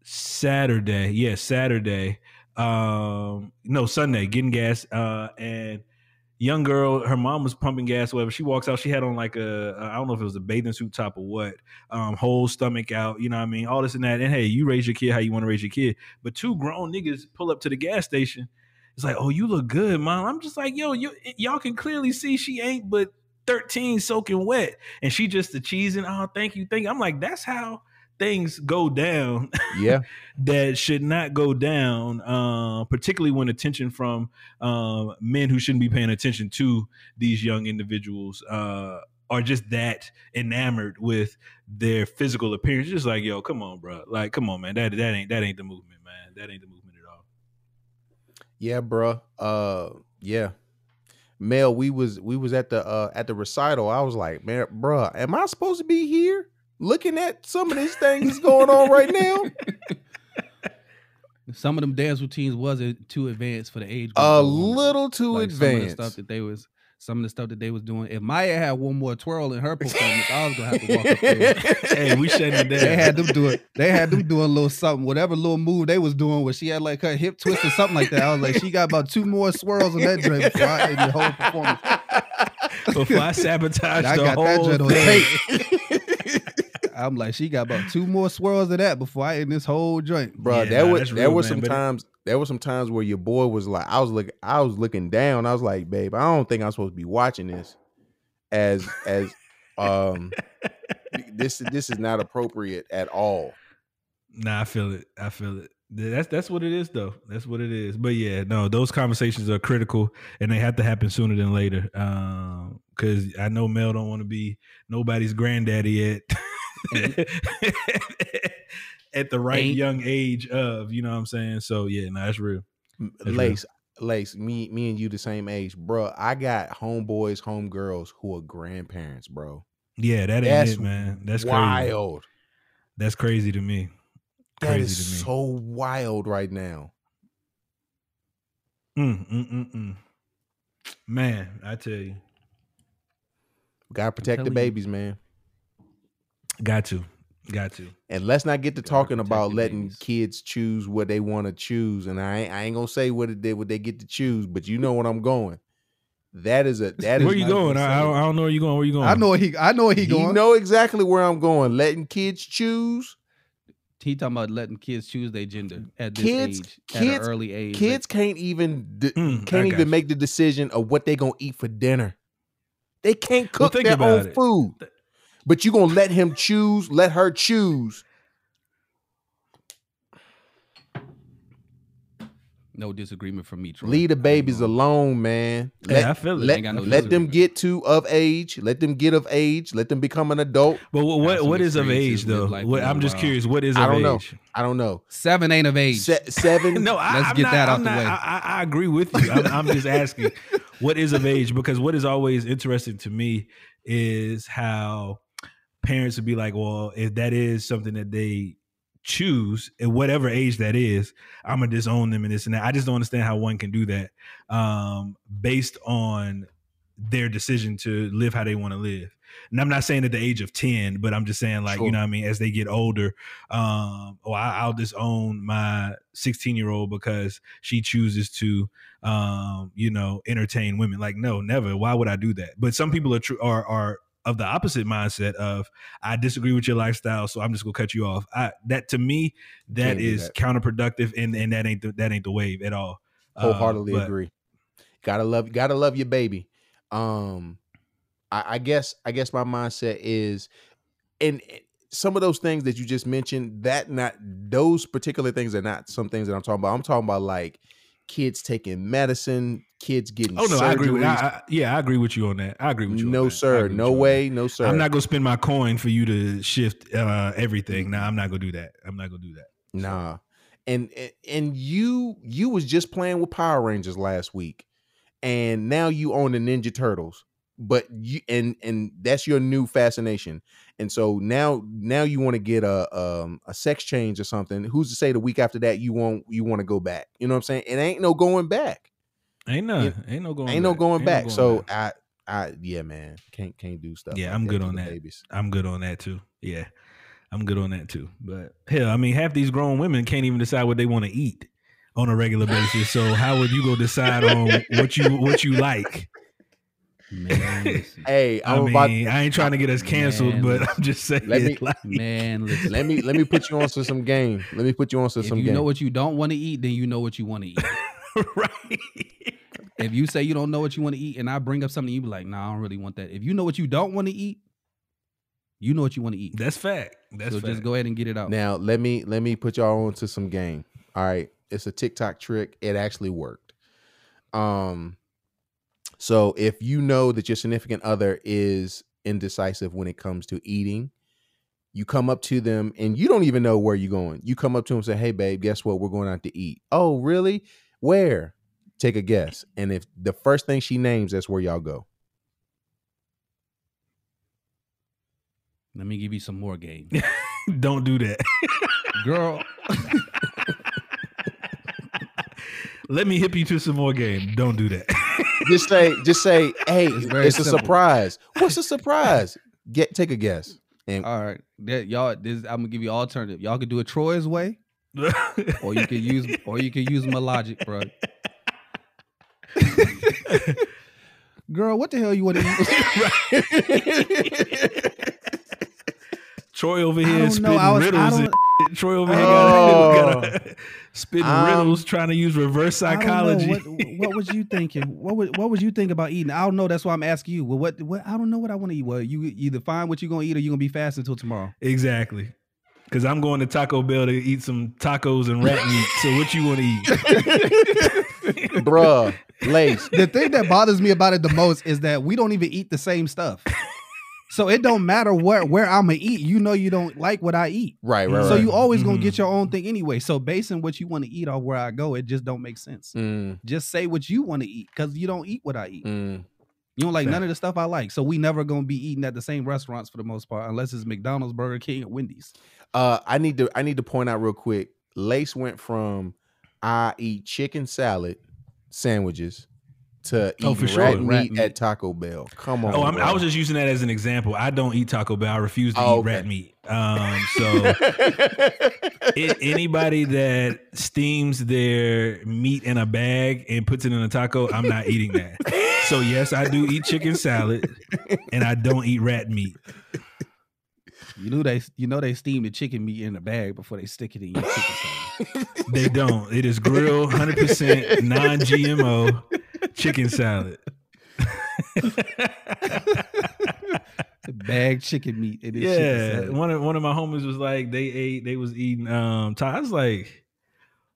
Speaker 2: Saturday. Yeah, Saturday. Um, no, Sunday, getting gas. Uh, and young girl, her mom was pumping gas. Whatever. She walks out. She had on like a I don't know if it was a bathing suit top or what. Um, whole stomach out. You know what I mean? All this and that. And hey, you raise your kid how you want to raise your kid. But two grown niggas pull up to the gas station. It's like, oh, you look good, mom. I'm just like, yo, you y'all can clearly see she ain't but 13 soaking wet. And she just the cheesing. Oh, thank you, thank you. I'm like, that's how things go down
Speaker 1: Yeah. [LAUGHS]
Speaker 2: that should not go down, uh, particularly when attention from uh, men who shouldn't be paying attention to these young individuals uh, are just that enamored with their physical appearance. Just like, yo, come on, bro. Like, come on, man. That that ain't that ain't the movement, man. That ain't the movement at all.
Speaker 1: Yeah, bruh. Uh yeah. Mel, we was we was at the uh at the recital. I was like, man, bruh, am I supposed to be here looking at some of these things going on right now? [LAUGHS]
Speaker 3: some of them dance routines wasn't too advanced for the age. group
Speaker 1: A little too
Speaker 3: Like, Some of the
Speaker 1: advanced.
Speaker 3: stuff that they was some of the stuff that they was doing. If Maya had one more twirl in her performance, I was gonna have to walk up there. [LAUGHS]
Speaker 2: Hey, we shutting it down.
Speaker 3: They had them doing. They had them doing a little something, whatever little move they was doing, where she had like her hip twist or something like that. I was like, she got about two more swirls on that drink before I end the whole performance.
Speaker 2: Before I sabotage [LAUGHS]
Speaker 3: I
Speaker 2: the
Speaker 3: got
Speaker 2: whole
Speaker 3: joint
Speaker 2: thing.
Speaker 3: I'm like, she got about two more swirls of that before I end this whole joint.
Speaker 1: Bro,
Speaker 2: Yeah,
Speaker 1: there
Speaker 2: nah,
Speaker 1: was
Speaker 2: that's
Speaker 1: there
Speaker 2: real,
Speaker 1: was
Speaker 2: man,
Speaker 1: some
Speaker 2: but
Speaker 1: times there was some times where your boy was like, I was looking, I was looking down. I was like, babe, I don't think I'm supposed to be watching this. As as [LAUGHS] um, this this is not appropriate at all.
Speaker 2: Nah, I feel it. I feel it. That's that's what it is, though. That's what it is. But yeah, no, those conversations are critical, and they have to happen sooner than later. Um, because I know Mel don't want to be nobody's granddaddy at [LAUGHS] [LAUGHS] at the right
Speaker 3: Ain't-
Speaker 2: young age of, you know what I'm saying. So yeah, no, that's real. real.
Speaker 1: Lace, Lace, me me and you the same age, bro. I got homeboys, homegirls who are grandparents, bro.
Speaker 2: Yeah, that ain't
Speaker 1: That's
Speaker 2: it, man. That's crazy.
Speaker 1: wild.
Speaker 2: That's crazy to me.
Speaker 1: That
Speaker 2: Crazy
Speaker 1: is
Speaker 2: to me.
Speaker 1: so wild right now.
Speaker 2: Mm, mm, mm, mm. Man, I tell you,
Speaker 1: Gotta protect the
Speaker 3: telling you.
Speaker 1: babies, man.
Speaker 2: Got to, got to.
Speaker 1: And let's not get to
Speaker 3: Gotta
Speaker 1: talking
Speaker 3: protect
Speaker 1: about letting
Speaker 3: babies.
Speaker 1: kids choose what they want to choose. And I ain't, I ain't gonna say what it did, what they get to choose, but you know what I'm going. That is a [LAUGHS] that is
Speaker 2: Where you going? I, I, don't, know where you going. Where you going?
Speaker 3: I know he. I know where he going.
Speaker 1: You know exactly where I'm going. Letting kids choose.
Speaker 3: He talking about letting kids choose their gender at this
Speaker 1: Kids-
Speaker 3: age, at an
Speaker 1: kids-
Speaker 3: early age.
Speaker 1: Kids can't even de-
Speaker 2: Mm,
Speaker 1: can't even
Speaker 2: you.
Speaker 1: make the decision of what they gonna eat for dinner. They can't cook
Speaker 2: think
Speaker 1: their
Speaker 2: about
Speaker 1: own
Speaker 2: it.
Speaker 1: food. But you gonna let him choose, let her choose.
Speaker 3: no disagreement from me. Troy.
Speaker 1: Leave the babies alone, man.
Speaker 2: Yeah,
Speaker 1: Let,
Speaker 2: I feel it.
Speaker 1: let,
Speaker 3: Ain't got no
Speaker 1: let them get to of age. Let them get of age. Let them become an adult.
Speaker 2: But what what, what is of age though?
Speaker 3: live life
Speaker 2: What,
Speaker 3: a
Speaker 2: I'm just
Speaker 3: while.
Speaker 2: curious. What is
Speaker 1: I don't know.
Speaker 2: age?
Speaker 1: I don't know.
Speaker 3: Seven ain't of age.
Speaker 1: Se- seven. [LAUGHS]
Speaker 2: no, I,
Speaker 3: Let's
Speaker 2: I'm
Speaker 3: get
Speaker 2: not,
Speaker 3: that out
Speaker 2: I'm
Speaker 3: the
Speaker 2: not-
Speaker 3: way.
Speaker 2: I, I, I agree with you. I'm, I'm just asking, [LAUGHS] what is of age? Because what is always interesting to me is how parents would be like, well, if that is something that they choose at whatever age that is, I'm gonna disown them and this and that. I just don't understand how one can do that um, based on their decision to live how they want to live. And I'm not saying at the age of 10, but I'm just saying like,
Speaker 1: Sure.
Speaker 2: you know what I mean, as they get older, um, or I, I'll disown my 16 year old because she chooses to, um, you know, entertain women. Like, no, never. Why would I do that? But some people are true are are of the opposite mindset of I disagree with your lifestyle, so I'm just gonna cut you off. I that to me that is
Speaker 1: that.
Speaker 2: counterproductive, and and that ain't the, that ain't the wave at all.
Speaker 1: Wholeheartedly
Speaker 2: but-
Speaker 1: agree. Gotta love, gotta love your baby. Um, I, I guess, I guess my mindset is, and and some of those things that you just mentioned, that not those particular things are not some things that I'm talking about. I'm talking about like kids taking medicine, kids getting.
Speaker 2: Oh no, I agree with. I. I, yeah, I agree with you on that. I agree with you.
Speaker 1: no. Sir, no way, no sir.
Speaker 2: I'm not gonna spend my coin for you to shift uh, everything. Nah, I'm not gonna do that. I'm not gonna do that.
Speaker 1: Nah. And and- and you you was just playing with Power Rangers last week. And now you own the Ninja Turtles. But you and and that's your new fascination. And so now now you want to get a um a sex change or something. Who's to say the week after that you won't you want to go back? You know what I'm saying? It ain't no going back.
Speaker 2: Ain't no, ain't no going,
Speaker 1: ain't no
Speaker 2: back.
Speaker 1: going
Speaker 2: Ain't
Speaker 1: back.
Speaker 2: going
Speaker 1: so
Speaker 2: back.
Speaker 1: I I yeah, man. Can't can't do stuff.
Speaker 2: Yeah,
Speaker 1: like
Speaker 2: I'm
Speaker 1: that
Speaker 2: good on that.
Speaker 1: Babies.
Speaker 2: I'm good on that too. Yeah, I'm good on that too. But hell, I mean, half these grown women can't even decide what they want to eat on a regular basis. So how would you go decide on [LAUGHS] what you what you like?
Speaker 3: Man. [LAUGHS]
Speaker 1: Hey,
Speaker 2: I
Speaker 1: I'm
Speaker 2: mean,
Speaker 1: about
Speaker 2: I ain't trying to get us canceled,
Speaker 3: Man,
Speaker 2: but. I'm just [LAUGHS] saying.
Speaker 1: Let me-
Speaker 2: like,
Speaker 3: man, listen.
Speaker 1: let me let me put you on to some game. Let me put you on to some game.
Speaker 3: if
Speaker 1: some
Speaker 3: you
Speaker 1: game.
Speaker 3: know what you don't want to eat, then you know what you want to eat.
Speaker 2: right?
Speaker 3: If you say you don't know what you want to eat, and I bring up something, you be like, "Nah, I don't really want that." If you know what you don't want to eat, you know what you want to eat.
Speaker 2: That's fact. That's
Speaker 3: so
Speaker 2: fact.
Speaker 3: just go ahead and get it out.
Speaker 1: Now let me let me put y'all on to some game. All right, it's a TikTok trick. It actually worked. Um, so if you know that your significant other is indecisive when it comes to eating, you come up to them and you don't even know where you're going. You come up to them and say, "Hey, babe, guess what? We're going out to eat." Oh, really? Where? Take a guess. And if the first thing she names, that's where y'all go.
Speaker 3: Let me give you some more game, [LAUGHS]
Speaker 2: Don't do that.
Speaker 3: girl. [LAUGHS]
Speaker 2: Let me hip you to some more game. Don't do that. [LAUGHS]
Speaker 1: Just say, just say, "Hey,
Speaker 3: It's
Speaker 1: it's, a surprise." What's a surprise? Get take a guess. And
Speaker 3: All right, that, y'all. This I'm gonna give you alternative. Y'all could do it Troy's way, or you could use, or you could use my logic, bro. Girl, what the hell you want to eat?
Speaker 2: Troy over
Speaker 3: I
Speaker 2: here
Speaker 3: don't
Speaker 2: spitting
Speaker 3: was,
Speaker 2: riddles.
Speaker 3: don't,
Speaker 2: Troy over here
Speaker 1: Oh. [LAUGHS]
Speaker 2: got, got spitting
Speaker 1: Um,
Speaker 2: riddles, trying to use reverse
Speaker 3: I don't know.
Speaker 2: psychology.
Speaker 3: What, what was you thinking? What was, what was you thinking about eating? I don't know. That's why I'm asking you. Well, what, what I don't know what I want to eat. Well, you either find what you're gonna eat or you're gonna be fasting until tomorrow.
Speaker 2: exactly. Because I'm going to Taco Bell to eat some tacos and rat meat. So what you want to eat? [LAUGHS]
Speaker 1: bruh, Lace. [LAUGHS]
Speaker 3: The thing that bothers me about it the most is that we don't even eat the same stuff. So it don't matter where where I'm gonna eat. You know you don't like what I eat.
Speaker 1: Right, right, right.
Speaker 3: So you always gonna
Speaker 2: Mhm.
Speaker 3: get your own thing anyway. So basing what you want to eat off where I go, it just don't make sense.
Speaker 1: Mm,
Speaker 3: Just say what you want to eat because you don't eat what I eat.
Speaker 1: mm.
Speaker 3: You don't like none of the stuff I like. So we never gonna be eating at the same restaurants for the most part, unless it's McDonald's, Burger King, or Wendy's.
Speaker 1: Uh, I need to I need to point out real quick. Lace went from I eat chicken salad sandwiches to
Speaker 2: Oh,
Speaker 1: eating
Speaker 2: for sure.
Speaker 1: rat
Speaker 3: Rat
Speaker 1: meat
Speaker 3: meat.
Speaker 1: at Taco Bell. Come on.
Speaker 2: Oh, I'm, I was just using that as an example. I don't eat Taco Bell. I refuse to
Speaker 1: Oh,
Speaker 2: eat
Speaker 1: okay.
Speaker 2: rat meat. Um, so [LAUGHS] a- anybody that steams their meat in a bag and puts it in a taco, I'm not eating that. So yes, I do eat chicken salad, and I don't eat rat meat.
Speaker 3: You know they you know they steam the chicken meat in a bag before they stick it in your chicken salad. [LAUGHS]
Speaker 2: They don't. It is grilled, hundred percent non-GMO chicken salad. [LAUGHS]
Speaker 3: bag chicken meat. in this chicken
Speaker 2: yeah,
Speaker 3: salad.
Speaker 2: one of one of my homies was like, they ate, they was eating. Um. I was like,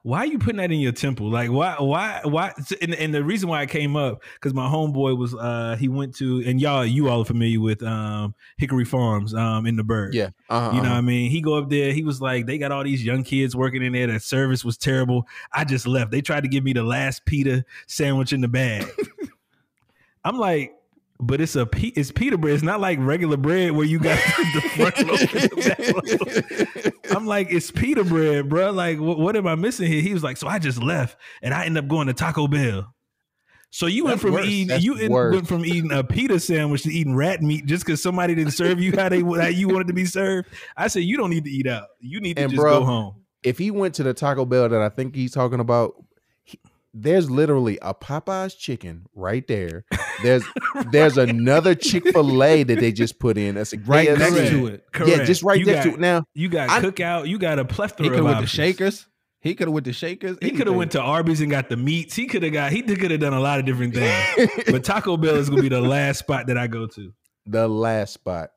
Speaker 2: why are you putting that in your temple? Like, why, why, why? And, and the reason why I came up because my homeboy was, uh, he went to, and y'all, you all are familiar with, um, Hickory Farms, um, in the Bird.
Speaker 1: yeah. Uh-huh,
Speaker 2: You know what
Speaker 1: uh-huh.
Speaker 2: I mean? He go up there. He was like, they got all these young kids working in there. That service was terrible. I just left. They tried to give me the last pita sandwich in the bag. [LAUGHS] I'm like, but it's a it's pita bread. It's not like regular bread where you got [LAUGHS] the front loaf [LAUGHS] and the back loaf. I'm like, it's pita bread, bro. Like, what, what am I missing here? He was like, so I just left and I ended up going to Taco Bell. So you went from
Speaker 1: worse.
Speaker 2: eating
Speaker 1: That's
Speaker 2: you
Speaker 1: worse.
Speaker 2: went from eating a pita sandwich to eating rat meat just because somebody didn't serve you how they how you wanted to be served. I said you don't need to eat out. You need to
Speaker 1: And
Speaker 2: just
Speaker 1: bro,
Speaker 2: go home.
Speaker 1: if he went to the Taco Bell that I think he's talking about, there's literally a Popeye's chicken right there. [LAUGHS] There's there's another Chick Fil A that they just put in. That's
Speaker 3: right next
Speaker 2: Correct.
Speaker 3: to it.
Speaker 2: Correct.
Speaker 1: Yeah, just right
Speaker 2: you
Speaker 1: next
Speaker 2: got,
Speaker 1: to it. Now
Speaker 2: You got
Speaker 1: I-
Speaker 2: cookout. You got a plethora.
Speaker 3: He
Speaker 2: plethora
Speaker 3: could
Speaker 2: of
Speaker 3: have went to. Shakers. He could have went to Shakers.
Speaker 2: He could have went to Arby's and got the meats. He could have got. He could have done a lot of different things. [LAUGHS] but Taco Bell is gonna be the last spot that I go to.
Speaker 1: the last spot.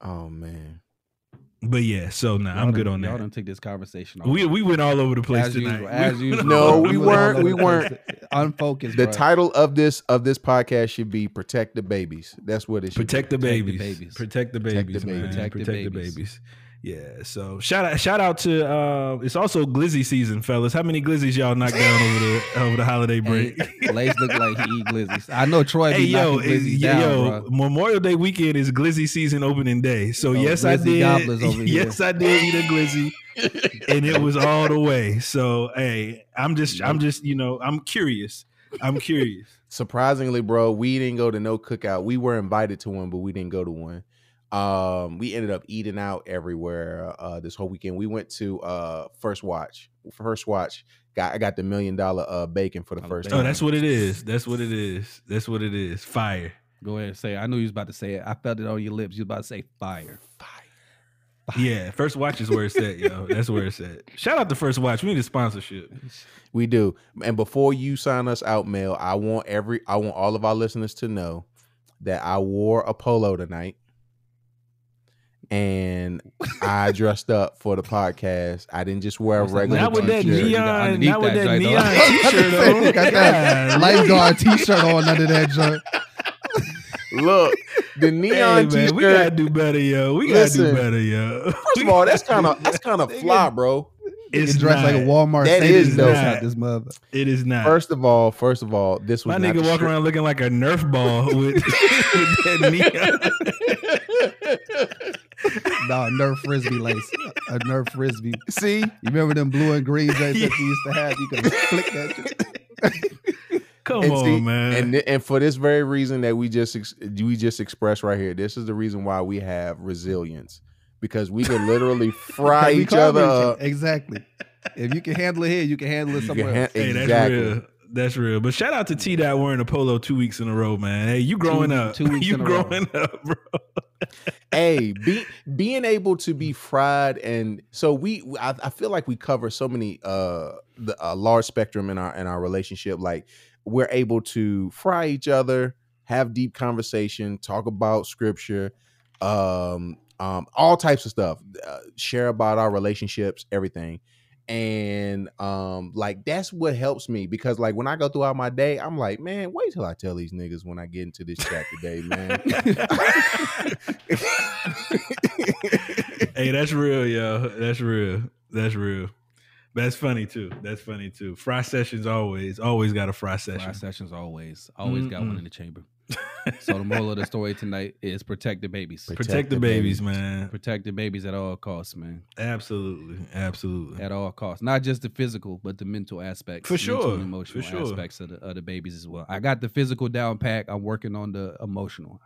Speaker 1: Oh man.
Speaker 2: But yeah, so nah, I'm good on
Speaker 3: Y'all
Speaker 2: that.
Speaker 3: done take this conversation.
Speaker 2: We we went all over the place
Speaker 3: as
Speaker 2: tonight.
Speaker 3: usual. As [LAUGHS]
Speaker 2: We-
Speaker 3: usual.
Speaker 1: No, we
Speaker 3: went
Speaker 1: weren't- we weren't.
Speaker 3: Unfocused.
Speaker 1: The
Speaker 3: bro.
Speaker 1: title of this of this podcast should be "Protect the Babies." That's what it should.
Speaker 2: Protect the
Speaker 3: Protect the
Speaker 2: babies.
Speaker 3: babies.
Speaker 2: Protect the babies.
Speaker 1: Protect the
Speaker 2: babies. man.
Speaker 1: babies.
Speaker 2: Protect,
Speaker 3: Protect the
Speaker 2: the
Speaker 3: babies.
Speaker 2: Babies. Yeah. So shout out shout out to uh it's also glizzy season, fellas. How many glizzies y'all knocked down over the [LAUGHS] over the holiday break?
Speaker 3: Hey, Lace look like he eat glizzies. I know Troy
Speaker 2: Hey
Speaker 3: be
Speaker 2: yo,
Speaker 3: knocking
Speaker 2: is-
Speaker 3: glizzies
Speaker 2: yo,
Speaker 3: bro.
Speaker 2: Memorial Day weekend is glizzy season opening day. So
Speaker 3: Oh,
Speaker 2: yes, I did.
Speaker 3: gobblers [LAUGHS] here.
Speaker 2: yes, I did eat a glizzy, and it was all the way. So hey, I'm just, I'm just, you know, I'm curious. I'm curious. [LAUGHS]
Speaker 1: Surprisingly, bro, we didn't go to no cookout. We were invited to one, but we didn't go to one. Um, we ended up eating out everywhere uh this whole weekend. We went to uh First Watch. First Watch got I got the million dollar uh bacon for the
Speaker 3: Oh,
Speaker 1: first
Speaker 3: bacon.
Speaker 2: Oh,
Speaker 1: time.
Speaker 2: that's what it is. That's what it is. That's what it is. Fire.
Speaker 3: Go ahead and say. it. I knew you was about to say it. I felt it on your lips. You was about to say fire. fire.
Speaker 2: Yeah, first watch is where it's at, yo. That's where it's at. Shout out to First Watch. We need a sponsorship.
Speaker 1: We do. And before you sign us out, Mel, I want every I want all of our listeners to know that I wore a polo tonight. And I dressed up for the podcast. I didn't just wear a
Speaker 3: What's that?
Speaker 1: regular
Speaker 2: Not with that
Speaker 1: t-shirt.
Speaker 3: You got
Speaker 2: neon,
Speaker 3: underneath
Speaker 2: not with
Speaker 3: that [LAUGHS]
Speaker 2: that
Speaker 3: joint,
Speaker 2: neon
Speaker 3: I was about to
Speaker 2: t-shirt
Speaker 3: say,
Speaker 2: on.
Speaker 3: you got that Lifeguard t-shirt on under that joint.
Speaker 1: Look, the
Speaker 2: Hey,
Speaker 1: neon
Speaker 2: man,
Speaker 1: t-shirt.
Speaker 2: we gotta do better, yo. We gotta
Speaker 1: Listen,
Speaker 2: do better, yo.
Speaker 1: First of all, that's kind of that's kind of fly, bro.
Speaker 3: It's
Speaker 2: It's
Speaker 3: dressed like a. Walmart.
Speaker 1: That is
Speaker 3: Sadie's
Speaker 1: is dope.
Speaker 3: This mother.
Speaker 2: It is not.
Speaker 1: First of all, first of all, this was
Speaker 2: My
Speaker 1: not
Speaker 2: nigga
Speaker 1: the
Speaker 2: walking
Speaker 1: shirt-
Speaker 2: around looking like a Nerf ball with, [LAUGHS] with that neon. [LAUGHS] [LAUGHS]
Speaker 3: No, Nerf frisbee lace. A Nerf frisbee.
Speaker 1: See,
Speaker 3: You remember them blue and green [LAUGHS] joints that you used to have? You could flick that. [LAUGHS]
Speaker 2: Come
Speaker 1: and
Speaker 2: on,
Speaker 1: see,
Speaker 2: man.
Speaker 1: and and for this very reason that we just ex- we just expressed right here, this is the reason why we have resilience because we could literally fry each other
Speaker 3: each
Speaker 1: up.
Speaker 3: Exactly. If you can handle it here, you can handle it
Speaker 1: You
Speaker 3: somewhere
Speaker 1: can
Speaker 3: else.
Speaker 1: ha-
Speaker 2: hey, that's
Speaker 1: exactly.
Speaker 2: real. That's real. But shout out to T Dot wearing a polo two weeks in a row, man. Hey, you growing
Speaker 3: Two-
Speaker 2: up.
Speaker 3: two weeks [LAUGHS]
Speaker 2: you
Speaker 3: in a row.
Speaker 2: growing up, bro. [LAUGHS]
Speaker 1: hey, be, being able to be fried and so we I, I feel like we cover so many uh the a large spectrum in our in our relationship like we're able to fry each other have deep conversation talk about scripture um um all types of stuff uh, share about our relationships everything and um like that's what helps me because like when i go throughout my day i'm like man wait till i tell these niggas when i get into this chat today man
Speaker 2: hey, that's real, yo. That's real. That's real. That's funny too. That's funny too. Fry sessions always, always got a fry session.
Speaker 3: Fry sessions always. Always got one in the chamber. So the moral of the story tonight is protect the babies.
Speaker 1: Protect
Speaker 2: Protect the
Speaker 1: the
Speaker 2: babies,
Speaker 1: babies.
Speaker 2: man.
Speaker 3: Protect the babies at all costs, man.
Speaker 2: Absolutely, absolutely.
Speaker 3: At all costs. Not just the physical, but the mental aspects.
Speaker 2: For
Speaker 3: mental
Speaker 2: sure,
Speaker 3: and emotional
Speaker 2: for sure.
Speaker 3: aspects of the, of the babies as well. I got the physical down pack. I'm working on the emotional.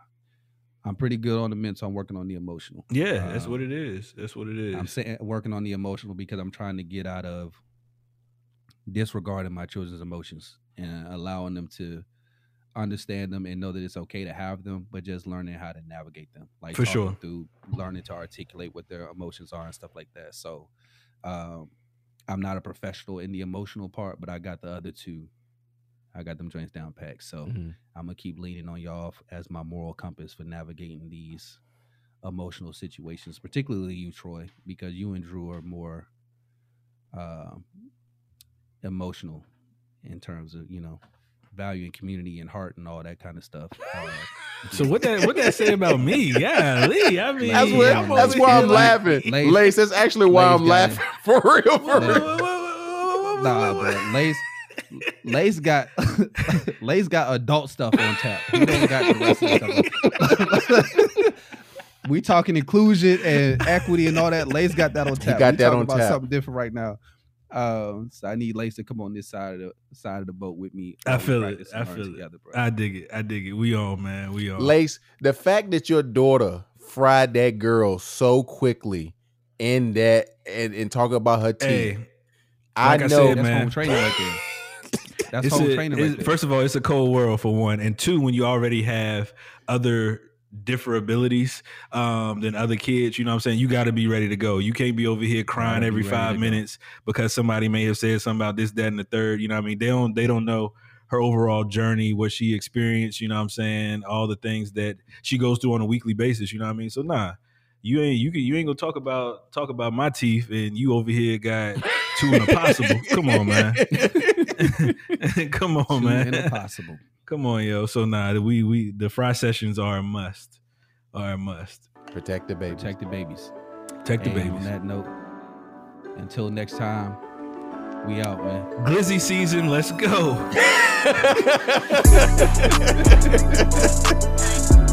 Speaker 3: I'm pretty good on the mental. I'm working on the emotional.
Speaker 2: Yeah, that's
Speaker 3: Um,
Speaker 2: what it is. That's what it is.
Speaker 3: I'm saying working on the emotional because I'm trying to get out of disregarding my children's emotions and allowing them to understand them and know that it's okay to have them, but just learning how to navigate them. Like
Speaker 2: For sure.
Speaker 3: through learning to articulate what their emotions are and stuff like that. So um I'm not a professional in the emotional part, but I got the other two. I got them joints down packed. So
Speaker 1: Mhm.
Speaker 3: I'm gonna keep leaning on y'all as my moral compass for navigating these emotional situations, particularly you, Troy, because you and Drew are more um emotional in terms of you know valuing community and heart and all that kind of stuff. [LAUGHS] Uh,
Speaker 2: so what that what that say about me? [LAUGHS] Yeah, Lee. I mean,
Speaker 1: That's,
Speaker 3: Yeah,
Speaker 1: what,
Speaker 3: I'm
Speaker 1: that's why I'm
Speaker 3: like-
Speaker 1: laughing.
Speaker 3: Lace-
Speaker 1: Lace, that's actually why
Speaker 3: Lace
Speaker 1: I'm
Speaker 3: got it.
Speaker 1: laughing. [LAUGHS] For real, for
Speaker 3: Lace-
Speaker 1: real.
Speaker 3: nah, but Lace, Lace got Lace got adult stuff on tap. He don't got the rest of the stuff. we talking inclusion and equity and all that. Lace got that on tap.
Speaker 1: got
Speaker 3: we
Speaker 1: that
Speaker 3: talking
Speaker 1: on
Speaker 3: about
Speaker 1: tap.
Speaker 3: something different right now. Um, so I need Lace to come on this side of the side of the boat with me.
Speaker 2: I feel it. I
Speaker 3: learn
Speaker 2: feel it.
Speaker 3: bro.
Speaker 2: I dig it. I dig it. We all man. We all
Speaker 1: Lace, the fact that your daughter fried that girl so quickly in that and, and talk about her teeth,
Speaker 2: Hey,
Speaker 1: I
Speaker 2: like I
Speaker 1: know
Speaker 2: said,
Speaker 3: That's
Speaker 2: man.
Speaker 3: home training right there. [LAUGHS] That's
Speaker 2: it's
Speaker 3: home
Speaker 2: a-
Speaker 3: training right there.
Speaker 2: First of all, it's a cold world for one, and two, when you already have other different abilities um, than other kids, you know what I'm saying? You got to be ready to go. You can't be over here crying every five
Speaker 3: go.
Speaker 2: minutes because somebody may have said something about this, that, and the third. You know what I mean? They don't. They don't know her overall journey, what she experienced. You know what I'm saying? All the things that she goes through on a weekly basis. You know what I mean? So nah. You ain't you can you ain't gonna talk about talk about my teeth and you over here got two [LAUGHS] and a possible. Come on, man. [LAUGHS] [LAUGHS] Come on,
Speaker 3: Two
Speaker 2: man.
Speaker 3: impossible.
Speaker 2: Come on, yo. So nah, we we the fry sessions are a must. Are a must.
Speaker 1: protect the babies.
Speaker 3: Protect the babies.
Speaker 2: Take the
Speaker 3: And On that note, until next time, we out, man.
Speaker 2: Glizzy season, let's go. [LAUGHS]